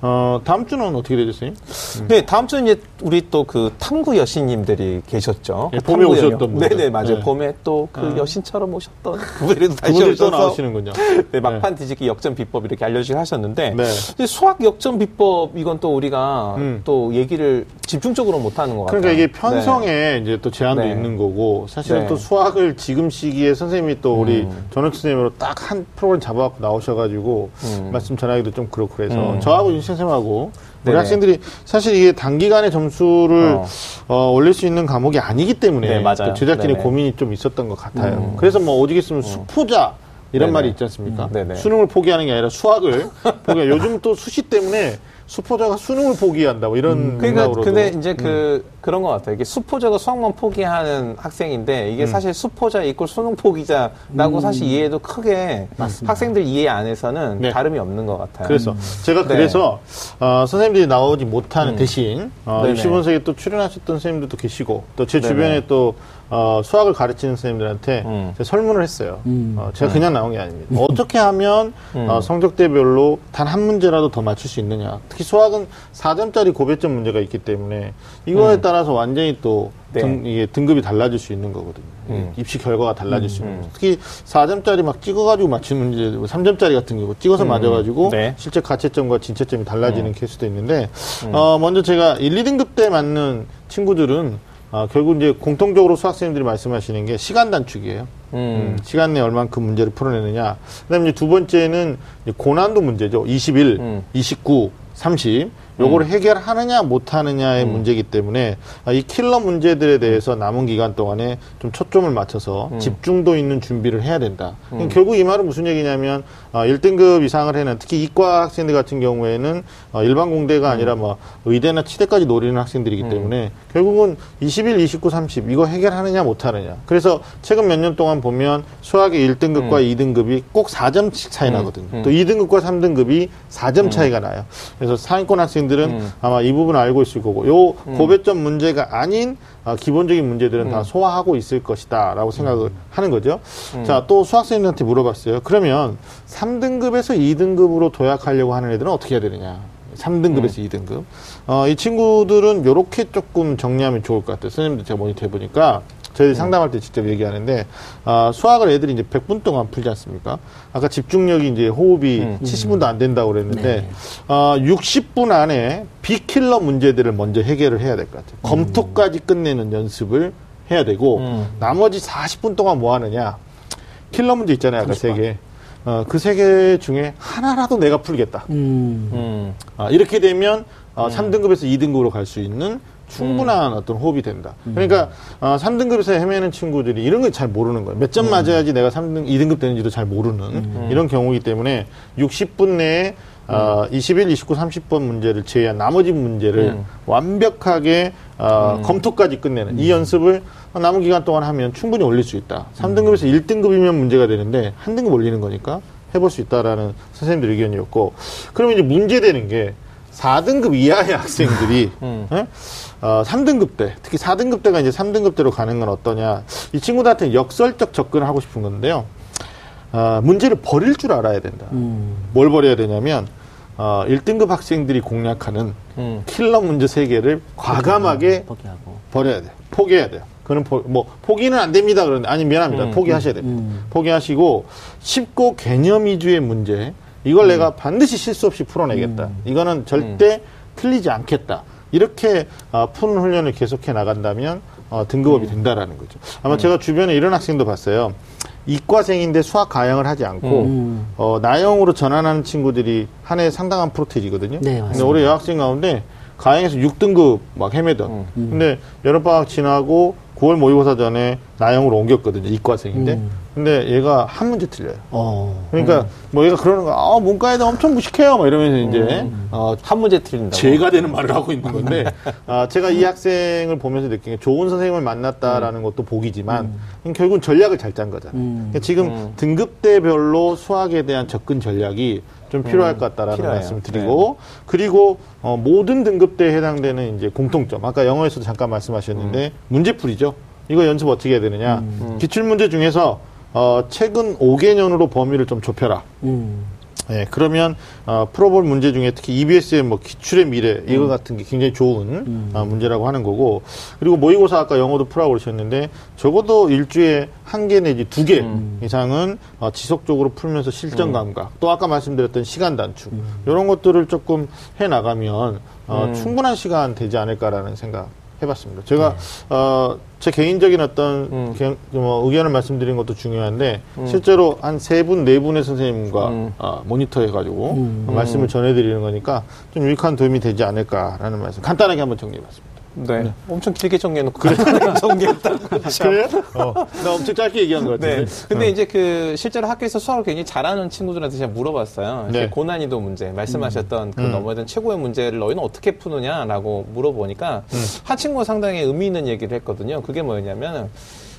[SPEAKER 1] 어, 다음 주는 어떻게 되죠, 선생님?
[SPEAKER 2] 네, 다음 주는 이제 우리 또 그 탐구 여신님들이 계셨죠.
[SPEAKER 1] 예, 봄에
[SPEAKER 2] 탐구
[SPEAKER 1] 오셨던 분들.
[SPEAKER 2] 네네, 맞아요.
[SPEAKER 1] 네.
[SPEAKER 2] 봄에 또 그 여신처럼 오셨던 *laughs* 그분들이 또 다시 오셔서
[SPEAKER 1] 나오시는군요. *laughs*
[SPEAKER 2] 네, 막판 뒤집기 역전 비법 이렇게 알려주시고 하셨는데
[SPEAKER 1] 네.
[SPEAKER 2] 수학 역전 비법 이건 또 우리가
[SPEAKER 1] 음.
[SPEAKER 2] 또 얘기를 집중적으로 못 하는 것 같아요.
[SPEAKER 1] 그러니까 이게
[SPEAKER 2] 네.
[SPEAKER 1] 편성에 이제 또 제한도
[SPEAKER 2] 네.
[SPEAKER 1] 있는 거고 사실은
[SPEAKER 2] 네.
[SPEAKER 1] 또 수학을 지금 시기에 선생님이 또 우리
[SPEAKER 2] 음.
[SPEAKER 1] 전학 선생님으로 딱 한 프로그램 잡아갖고 나오셔가지고
[SPEAKER 2] 음.
[SPEAKER 1] 말씀 전하기도 좀 그렇고 그래서
[SPEAKER 2] 음.
[SPEAKER 1] 저하고 윤 선생님하고 우리
[SPEAKER 2] 네네.
[SPEAKER 1] 학생들이 사실 이게 단기간에 점수를
[SPEAKER 2] 어.
[SPEAKER 1] 어, 올릴 수 있는 과목이 아니기 때문에
[SPEAKER 2] 네, 맞아요.
[SPEAKER 1] 또 제작진의
[SPEAKER 2] 네네.
[SPEAKER 1] 고민이 좀 있었던 것 같아요.
[SPEAKER 2] 음.
[SPEAKER 1] 그래서 뭐 오직 있으면 수포자 이런
[SPEAKER 2] 네네.
[SPEAKER 1] 말이 있지 않습니까?
[SPEAKER 2] 음.
[SPEAKER 1] 수능을 포기하는 게 아니라 수학을 *laughs* 포기. 요즘 또 수시 때문에 수포자가 수능을 포기한다 뭐 이런
[SPEAKER 2] 그러니까
[SPEAKER 1] 생각으로도.
[SPEAKER 2] 근데 이제 그 그런 것 같아요. 이게 수포자가 수학만 포기하는 학생인데
[SPEAKER 1] 음.
[SPEAKER 2] 이게 사실 수포자 이꼴 수능 포기자라고 사실 이해도 크게 학생들 이해 안에서는
[SPEAKER 1] 네.
[SPEAKER 2] 다름이 없는 것 같아요.
[SPEAKER 1] 그래서 제가
[SPEAKER 2] 네.
[SPEAKER 1] 그래서 어, 선생님들이 나오지 못하는 대신 어,
[SPEAKER 2] 네네.
[SPEAKER 1] 입시 분석에 또 출연하셨던 선생님들도 계시고 또 제. 주변에 또 어, 수학을 가르치는 선생님들한테
[SPEAKER 2] 음.
[SPEAKER 1] 제가 설문을 했어요.
[SPEAKER 3] 음.
[SPEAKER 1] 어, 제가 그냥 나온 게 아닙니다. 어떻게 하면
[SPEAKER 2] 음.
[SPEAKER 1] 어, 성적대별로 단 한 문제라도 더 맞출 수 있느냐. 특히 수학은 4점짜리 고배점 문제가 있기 때문에 이거에
[SPEAKER 2] 음.
[SPEAKER 1] 따라서 완전히 또
[SPEAKER 2] 네.
[SPEAKER 1] 등, 이게 등급이 달라질 수 있는 거거든요.
[SPEAKER 2] 음.
[SPEAKER 1] 입시 결과가 달라질 수 있는
[SPEAKER 2] 음.
[SPEAKER 1] 특히 4점짜리 막 찍어가지고 맞추는 문제, 3점짜리 같은 경우 찍어서
[SPEAKER 2] 음.
[SPEAKER 1] 맞아가지고
[SPEAKER 2] 네.
[SPEAKER 1] 실제 가채점과 진채점이 달라지는
[SPEAKER 2] 음.
[SPEAKER 1] 케이스도 있는데 어, 먼저 제가 1, 2등급 때 맞는 친구들은 어, 결국 이제 공통적으로 수학생님들이 말씀하시는 게 시간 단축이에요.
[SPEAKER 2] 음.
[SPEAKER 1] 음, 시간 내에 얼만큼 문제를 풀어내느냐. 그 다음에 이제 두 번째는 이제 고난도 문제죠. 21,
[SPEAKER 2] 음.
[SPEAKER 1] 29, 30. 요거를 해결하느냐 못하느냐의 문제이기 때문에 아, 이 킬러 문제들에 대해서 남은 기간 동안에 좀 초점을 맞춰서 집중도 있는 준비를 해야 된다. 결국 이 말은 무슨 얘기냐면 어, 1등급 이상을 해는 특히 이과 학생들 같은 경우에는 어, 일반 공대가 아니라 뭐 의대나 치대까지 노리는 학생들이기 때문에 결국은 21, 29, 30 이거 해결하느냐 못하느냐. 그래서 최근 몇 년 동안 보면 수학의 1등급과 2등급이 꼭 4점씩 차이 나거든요.
[SPEAKER 2] 음.
[SPEAKER 1] 또 2등급과 3등급이 4점 차이가 나요. 그래서 상위권 학생 들은
[SPEAKER 2] 음.
[SPEAKER 1] 아마 이 부분을 알고 있을 거고 요 고배점 문제가 아닌 아, 기본적인 문제들은
[SPEAKER 2] 음.
[SPEAKER 1] 다 소화하고 있을 것이다라고 생각을 하는 거죠. 자, 또 수학생들한테 물어봤어요. 그러면 3등급에서 2등급으로 도약하려고 하는 애들은 어떻게 해야 되느냐? 3등급에서
[SPEAKER 2] 음.
[SPEAKER 1] 2등급. 어, 이 친구들은 요렇게 조금 정리하면 좋을 것 같아요. 선생님들 제가 모니터 해보니까 저희
[SPEAKER 2] 음.
[SPEAKER 1] 상담할 때 직접 얘기하는데 아, 수학을 애들이 이제 100분 동안 풀지 않습니까? 아까 집중력이 이제 호흡이
[SPEAKER 2] 음.
[SPEAKER 1] 70분도 안 된다고 그랬는데
[SPEAKER 3] 네.
[SPEAKER 1] 어, 60분 안에 비킬러 문제들을 먼저 해결을 해야 될 것 같아요. 검토까지 끝내는 연습을 해야 되고
[SPEAKER 2] 음.
[SPEAKER 1] 나머지 40분 동안 뭐 하느냐? 킬러 문제 있잖아요, 아까 세 개. 어, 그 세 개 중에 하나라도 내가 풀겠다.
[SPEAKER 3] 음.
[SPEAKER 2] 음.
[SPEAKER 1] 아, 이렇게 되면 어, 3등급에서 2등급으로 갈 수 있는 충분한 어떤 호흡이 된다. 그러니까 어, 3등급에서 헤매는 친구들이 이런 걸 잘 모르는 거예요. 몇 점 맞아야지 내가 3등, 2등급 되는지도 잘 모르는 이런 경우이기 때문에 60분 내에 어, 21, 29, 30번 문제를 제외한 나머지 문제를
[SPEAKER 2] 음.
[SPEAKER 1] 완벽하게 어, 검토까지 끝내는 이 연습을 남은 기간 동안 하면 충분히 올릴 수 있다. 3등급에서 1등급이면 문제가 되는데 한 등급 올리는 거니까 해볼 수 있다라는 선생님들 의견이었고 그러면 이제 문제되는 게 4등급 이하의 학생들이 *laughs*
[SPEAKER 2] 음.
[SPEAKER 1] 예? 어, 3등급 때 특히 4등급 때가 이제 3등급 때로 가는 건 어떠냐 이 친구들한테 역설적 접근을 하고 싶은 건데요 어, 문제를 버릴 줄 알아야 된다
[SPEAKER 3] 음.
[SPEAKER 1] 뭘 버려야 되냐면 어, 1등급 학생들이 공략하는
[SPEAKER 2] 음.
[SPEAKER 1] 킬러 문제 세개를 과감하게
[SPEAKER 3] 포기하고.
[SPEAKER 1] 버려야 돼요. 포기해야 돼요. 그는 포, 뭐 포기는 안 됩니다. 그런데 아니 미안합니다.
[SPEAKER 2] 음,
[SPEAKER 1] 포기하셔야 됩니다.
[SPEAKER 3] 음.
[SPEAKER 1] 포기하시고 쉽고 개념 위주의 문제 이걸 내가 반드시 실수 없이 풀어내겠다. 이거는 절대 틀리지 않겠다. 이렇게 어, 푸는 훈련을 계속해 나간다면 어, 등급업이 된다라는 거죠. 아마 제가 주변에 이런 학생도 봤어요. 이과생인데 수학 가형을 하지 않고
[SPEAKER 3] 음.
[SPEAKER 1] 어, 나형으로 전환하는 친구들이 한 해 상당한 프로테이거든요.
[SPEAKER 3] 네,
[SPEAKER 1] 근데
[SPEAKER 3] 맞습니다.
[SPEAKER 1] 올해 여학생 가운데 가형에서 6등급 막 헤매던.
[SPEAKER 2] 음.
[SPEAKER 1] 근데 여름방학 지나고 9월 모의고사 전에 나형으로 옮겼거든요. 이과생인데.
[SPEAKER 3] 음.
[SPEAKER 1] 근데 얘가 한 문제 틀려요.
[SPEAKER 3] 어.
[SPEAKER 1] 그러니까 뭐 얘가 그러는 거야. 아, 문과에 대 엄청 무식해요. 막 이러면서 이제 어,
[SPEAKER 2] 한 문제 틀린다고.
[SPEAKER 1] 죄가 되는 말을 하고 있는 건데 *laughs* 아, 제가 이 학생을 보면서 느낀 게 좋은 선생님을 만났다라는 것도 복이지만 결국은 전략을 잘 짠 거잖아요.
[SPEAKER 3] 음.
[SPEAKER 1] 그러니까 지금
[SPEAKER 2] 음.
[SPEAKER 1] 등급대별로 수학에 대한 접근 전략이 좀 필요할 것 같다라는
[SPEAKER 2] 필요해요.
[SPEAKER 1] 말씀을 드리고 그리고 어, 모든 등급대에 해당되는 이제 공통점 아까 영어에서도 잠깐 말씀하셨는데 문제풀이죠. 이거 연습 어떻게 해야 되느냐? 기출문제 중에서 어, 최근 5개년으로 범위를 좀 좁혀라.
[SPEAKER 3] 음.
[SPEAKER 1] 예, 그러면 어, 풀어볼 문제 중에 특히 EBS의 뭐 기출의 미래 이거
[SPEAKER 3] 음.
[SPEAKER 1] 같은 게 굉장히 좋은 어, 문제라고 하는 거고 그리고 모의고사 아까 영어도 풀라고 그러셨는데 적어도 일주에 한 개 내지 두개
[SPEAKER 3] 음.
[SPEAKER 1] 이상은 어, 지속적으로 풀면서 실전 감각 또 아까 말씀드렸던 시간 단축 이런 것들을 조금 해 나가면 어, 충분한 시간 되지 않을까라는 생각. 해봤습니다. 제가 어, 제 개인적인 어떤 개- 뭐 의견을 말씀드린 것도 중요한데 실제로 한 세 분, 네 분의 선생님과 어, 모니터해가지고 말씀을 전해드리는 거니까 좀 유익한 도움이 되지 않을까라는 말씀 간단하게 한번 정리해봤습니다.
[SPEAKER 2] 네. 엄청 길게 정리해놓고 간단하게 *laughs* 정리했다고.
[SPEAKER 1] 그래요? 어, *laughs* 나 엄청 짧게 얘기한 것 같은데.
[SPEAKER 2] 네. 근데 이제 그 실제로 학교에서 수학을 굉장히 잘하는 친구들한테 제가 물어봤어요.
[SPEAKER 1] 네.
[SPEAKER 2] 고난이도 문제, 말씀하셨던 그
[SPEAKER 1] 음.
[SPEAKER 2] 넘어야 되는 최고의 문제를 너희는 어떻게 푸느냐라고 물어보니까
[SPEAKER 1] 음.
[SPEAKER 2] 한 친구가 상당히 의미 있는 얘기를 했거든요. 그게 뭐였냐면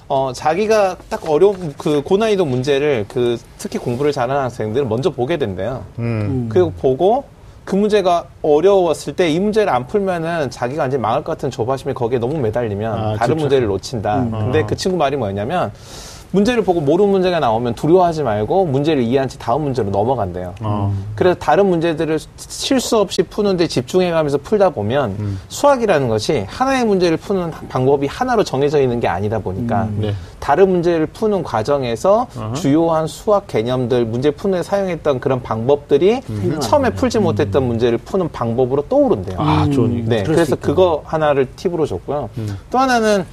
[SPEAKER 2] 어, 자기가 딱 어려운 그 고난이도 문제를 그 특히 공부를 잘하는 학생들은 먼저 보게 된대요.
[SPEAKER 1] 음.
[SPEAKER 2] 그리고 보고 그 문제가 어려웠을 때 이 문제를 안 풀면은 자기가 완전 망할 것 같은 조바심에 거기에 너무 매달리면
[SPEAKER 1] 아,
[SPEAKER 2] 다른
[SPEAKER 1] 집착.
[SPEAKER 2] 문제를 놓친다.
[SPEAKER 1] 음.
[SPEAKER 2] 근데 그 친구 말이 뭐였냐면 문제를 보고 모르는 문제가 나오면 두려워하지 말고 문제를 이해한 채 다음 문제로 넘어간대요.
[SPEAKER 1] 어.
[SPEAKER 2] 그래서 다른 문제들을 실수 없이 푸는데 집중해가면서 풀다 보면
[SPEAKER 1] 음.
[SPEAKER 2] 수학이라는 것이 하나의 문제를 푸는 방법이 하나로 정해져 있는 게 아니다 보니까
[SPEAKER 1] 네.
[SPEAKER 2] 다른 문제를 푸는 과정에서 주요한 수학 개념들 문제 푸는 데 사용했던 그런 방법들이 처음에 풀지 못했던 문제를 푸는 방법으로 떠오른대요.
[SPEAKER 1] 아, 좋은 얘기.
[SPEAKER 2] 네, 그래서. 그거 하나를 팁으로 줬고요. 또 하나는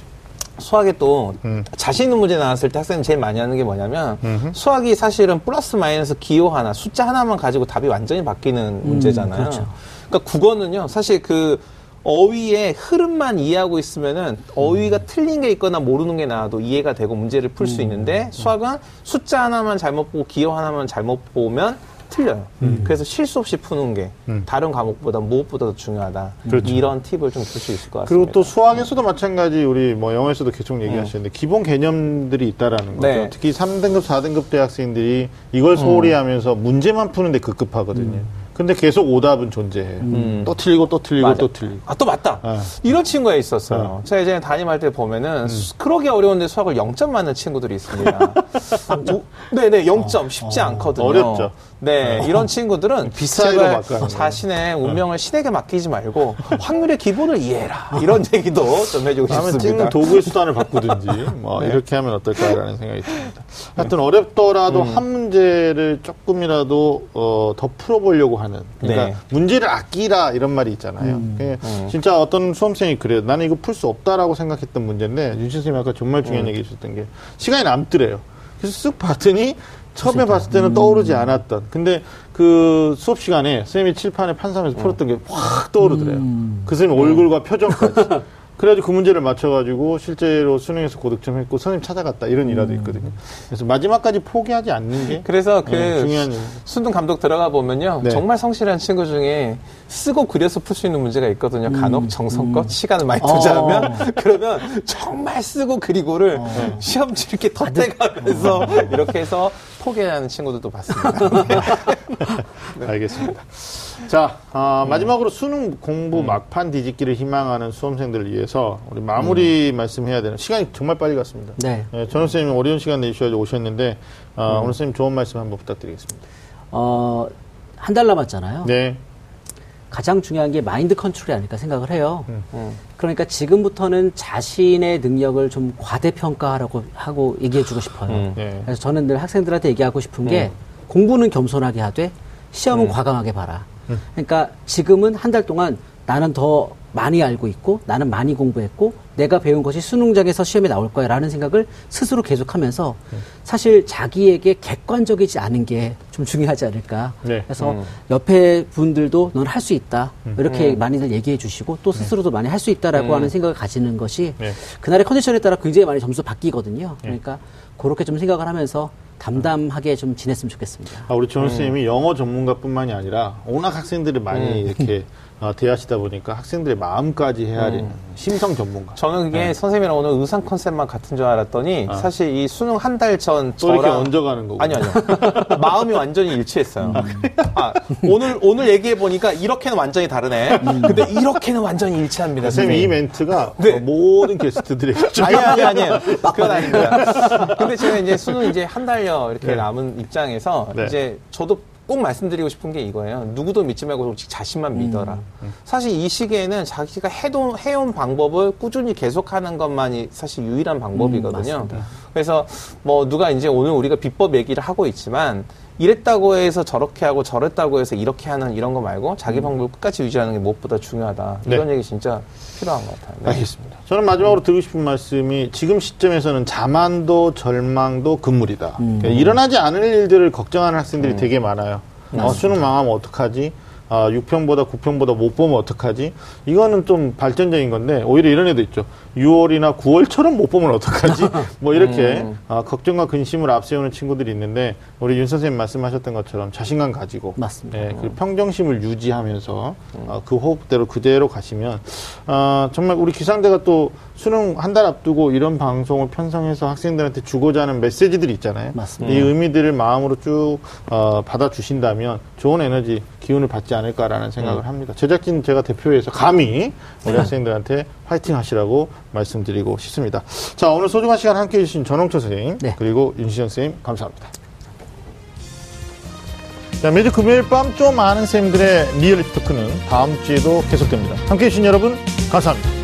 [SPEAKER 2] 수학에 또
[SPEAKER 1] 음.
[SPEAKER 2] 자신 있는 문제 나왔을 때 학생이 제일 많이 하는 게 뭐냐면 수학이 사실은 플러스 마이너스 기호 하나 숫자 하나만 가지고 답이 완전히 바뀌는 문제잖아요.
[SPEAKER 3] 그렇죠.
[SPEAKER 2] 그러니까 국어는요 사실 그 어휘의 흐름만 이해하고 있으면은 어휘가 틀린 게 있거나 모르는 게 나와도 이해가 되고 문제를 풀 수 있는데 수학은 숫자 하나만 잘못 보고 기호 하나만 잘못 보면 틀려요. 그래서 실수 없이 푸는 게 다른 과목보다 무엇보다도 중요하다.
[SPEAKER 1] 그렇죠.
[SPEAKER 2] 이런 팁을 좀 줄 수 있을 것 같습니다.
[SPEAKER 1] 그리고 또 수학에서도 마찬가지 우리 뭐 영어에서도 계속 얘기하시는데 기본 개념들이 있다라는 거죠.
[SPEAKER 2] 네.
[SPEAKER 1] 특히 3등급, 4등급 대학생들이 이걸 소홀히 하면서 문제만 푸는데 급급하거든요. 근데 계속 오답은 존재해. 또 틀리고 또 틀리고
[SPEAKER 2] 맞아.
[SPEAKER 1] 또 틀리고.
[SPEAKER 2] 아, 또 맞다.
[SPEAKER 1] 네.
[SPEAKER 2] 이런 친구가 있었어요. 제가 예전에 담임할 때 보면은, 수- 그러기 어려운데 수학을 0점 맞는 친구들이 있습니다. *laughs* 오, 네네, 0점. 쉽지 않거든요.
[SPEAKER 1] 어렵죠.
[SPEAKER 2] 네, 이런 친구들은 *laughs* 제발. 자신의 운명을 신에게 맡기지 말고 확률의 기본을 이해해라. 이런 *laughs* 얘기도 좀 해주고 싶습니다.
[SPEAKER 1] 찍는 도구의 수단을 *laughs* 바꾸든지 뭐 이렇게 하면 어떨까라는 생각이 듭니다. 하여튼 어렵더라도 한 문제를 조금이라도 어, 더 풀어보려고 하는 그러니까
[SPEAKER 2] 네.
[SPEAKER 1] 문제를 아끼라 이런 말이 있잖아요. 그게 진짜 어떤 수험생이 그래요. 나는 이거 풀 수 없다라고 생각했던 문제인데 윤신 선생님이 아까 정말 중요한 얘기 해주셨던 게 시간이 남더래요. 그래서 쓱 봤더니 처음에 봤을 때는 떠오르지 않았던. 근데 그 수업 시간에 선생님이 칠판에 판사하면서 풀었던 게 확 떠오르더래요. 그 선생님 얼굴과 표정까지. *laughs* 그래가지고 그 문제를 맞춰가지고 실제로 수능에서 고득점 했고 선생님 찾아갔다 이런 일화도 있거든요. 그래서 마지막까지 포기하지 않는 게
[SPEAKER 2] 그래서 그
[SPEAKER 1] 네, 중요한.
[SPEAKER 2] 순둥 감독 들어가 보면요.
[SPEAKER 1] 네.
[SPEAKER 2] 정말 성실한 친구 중에 쓰고 그려서 풀 수 있는 문제가 있거든요. 간혹 정성껏 시간을 많이 투자하면. *laughs* 그러면 정말 쓰고 그리고를 시험지 이렇게 덧대가면서 이렇게 해서 포기하는 친구들도 봤습니다. *laughs* *laughs*
[SPEAKER 1] 알겠습니다. 자, 아, 마지막으로 수능 공부 막판 뒤집기를 희망하는 수험생들을 위해서 우리 마무리 말씀해야 되는 시간이 정말 빨리 갔습니다.
[SPEAKER 3] 네.
[SPEAKER 1] 네, 전원 선생님 어려운 시간 내주셔서 오셨는데 아, 오늘 선생님 좋은 말씀 한번 부탁드리겠습니다.
[SPEAKER 3] 어, 한 달 남았잖아요.
[SPEAKER 1] 네,
[SPEAKER 3] 가장 중요한 게 마인드 컨트롤이 아닐까 생각을 해요.
[SPEAKER 2] 음.
[SPEAKER 3] 그러니까 지금부터는 자신의 능력을 좀 과대평가하라고 하고 얘기해주고 싶어요.
[SPEAKER 2] 음.
[SPEAKER 1] 네.
[SPEAKER 3] 그래서 저는 늘 학생들한테 얘기하고 싶은 게 공부는 겸손하게 하되 시험은 과감하게 봐라. 그러니까 지금은 한 달 동안 나는 더 많이 알고 있고 나는 많이 공부했고 내가 배운 것이 수능장에서 시험에 나올 거야 라는 생각을 스스로 계속하면서 사실 자기에게 객관적이지 않은 게 좀 중요하지 않을까.
[SPEAKER 1] 네.
[SPEAKER 3] 그래서 옆에 분들도 넌 할 수 있다. 이렇게 많이들 얘기해 주시고 또 스스로도 많이 할 수 있다라고 하는 생각을 가지는 것이
[SPEAKER 1] 네.
[SPEAKER 3] 그날의 컨디션에 따라 굉장히 많이 점수 바뀌거든요. 그러니까 그렇게 좀 생각을 하면서 담담하게 좀 지냈으면 좋겠습니다.
[SPEAKER 1] 아, 우리 전원 선생님이 영어 전문가뿐만이 아니라 워낙 학생들을 많이 이렇게 어, *laughs* 대하시다 보니까 학생들의 마음까지 헤아리는 심성 전문가.
[SPEAKER 2] 저는 그게 선생님이랑 오늘 의상 컨셉만 같은 줄 알았더니 사실 이 수능 한
[SPEAKER 1] 달전또 이렇게
[SPEAKER 2] 저랑
[SPEAKER 1] 얹어가는 거고.
[SPEAKER 2] 아니요, 아니요. *laughs* 마음이 완전히 일치했어요. *laughs* 아, 오늘, 오늘 얘기해 보니까 이렇게는 완전히 다르네. 근데 이렇게는 완전히 일치합니다.
[SPEAKER 1] 선생님 이. 멘트가
[SPEAKER 2] 네.
[SPEAKER 1] 어, 모든 게스트들에게 좀 *laughs*
[SPEAKER 2] 아니, 아니, 아니에요. 그건 아닙니다. 근데 제가 이제 수능 이제 한 달여 이렇게
[SPEAKER 1] 네.
[SPEAKER 2] 남은 입장에서
[SPEAKER 1] 네.
[SPEAKER 2] 이제 저도 꼭 말씀드리고 싶은 게 이거예요. 누구도 믿지 말고 오직 자신만 믿어라. 사실 이 시기에는 자기가 해도, 해온 방법을 꾸준히 계속하는 것만이 사실 유일한 방법이거든요. 그래서 뭐 누가 이제 오늘 우리가 비법 얘기를 하고 있지만 이랬다고 해서 저렇게 하고 저랬다고 해서 이렇게 하는 이런 거 말고 자기 방법을 끝까지 유지하는 게 무엇보다 중요하다.
[SPEAKER 1] 네.
[SPEAKER 2] 이런 얘기 진짜 필요한 것 같아요. 네.
[SPEAKER 1] 알겠습니다. 저는 마지막으로 드리고 싶은 말씀이 지금 시점에서는 자만도 절망도 금물이다. 그러니까 일어나지 않을 일들을 걱정하는 학생들이 되게 많아요. 어, 수능 망하면 어떡하지? 아, 6평보다 9평보다 못 보면 어떡하지? 이거는 좀 발전적인 건데, 오히려 이런 애도 있죠. 6월이나 9월처럼 못 보면 어떡하지? *laughs* 뭐 이렇게 아, 걱정과 근심을 앞세우는 친구들이 있는데, 우리 윤 선생님 말씀하셨던 것처럼 자신감 가지고,
[SPEAKER 3] 맞습니다.
[SPEAKER 1] 예, 그 평정심을 유지하면서 어, 그 호흡대로 그대로 가시면 아, 정말 우리 기상대가 또 수능 한 달 앞두고 이런 방송을 편성해서 학생들한테 주고자 하는 메시지들이 있잖아요.
[SPEAKER 3] 맞습니다.
[SPEAKER 1] 이 의미들을 마음으로 쭉 어, 받아주신다면 좋은 에너지, 기운을 받지 않을까라는 생각을 합니다. 제작진 제가 대표해서 감히 우리 *laughs* 학생들한테 화이팅 하시라고 말씀드리고 싶습니다. 자, 오늘 소중한 시간 함께 해주신 전홍철 선생님,
[SPEAKER 3] 네.
[SPEAKER 1] 그리고 윤시정 선생님, 감사합니다. 자, 매주 금요일 밤 좀 아는 쌤들의 리얼리티 토크는 다음 주에도 계속됩니다. 함께 해주신 여러분, 감사합니다.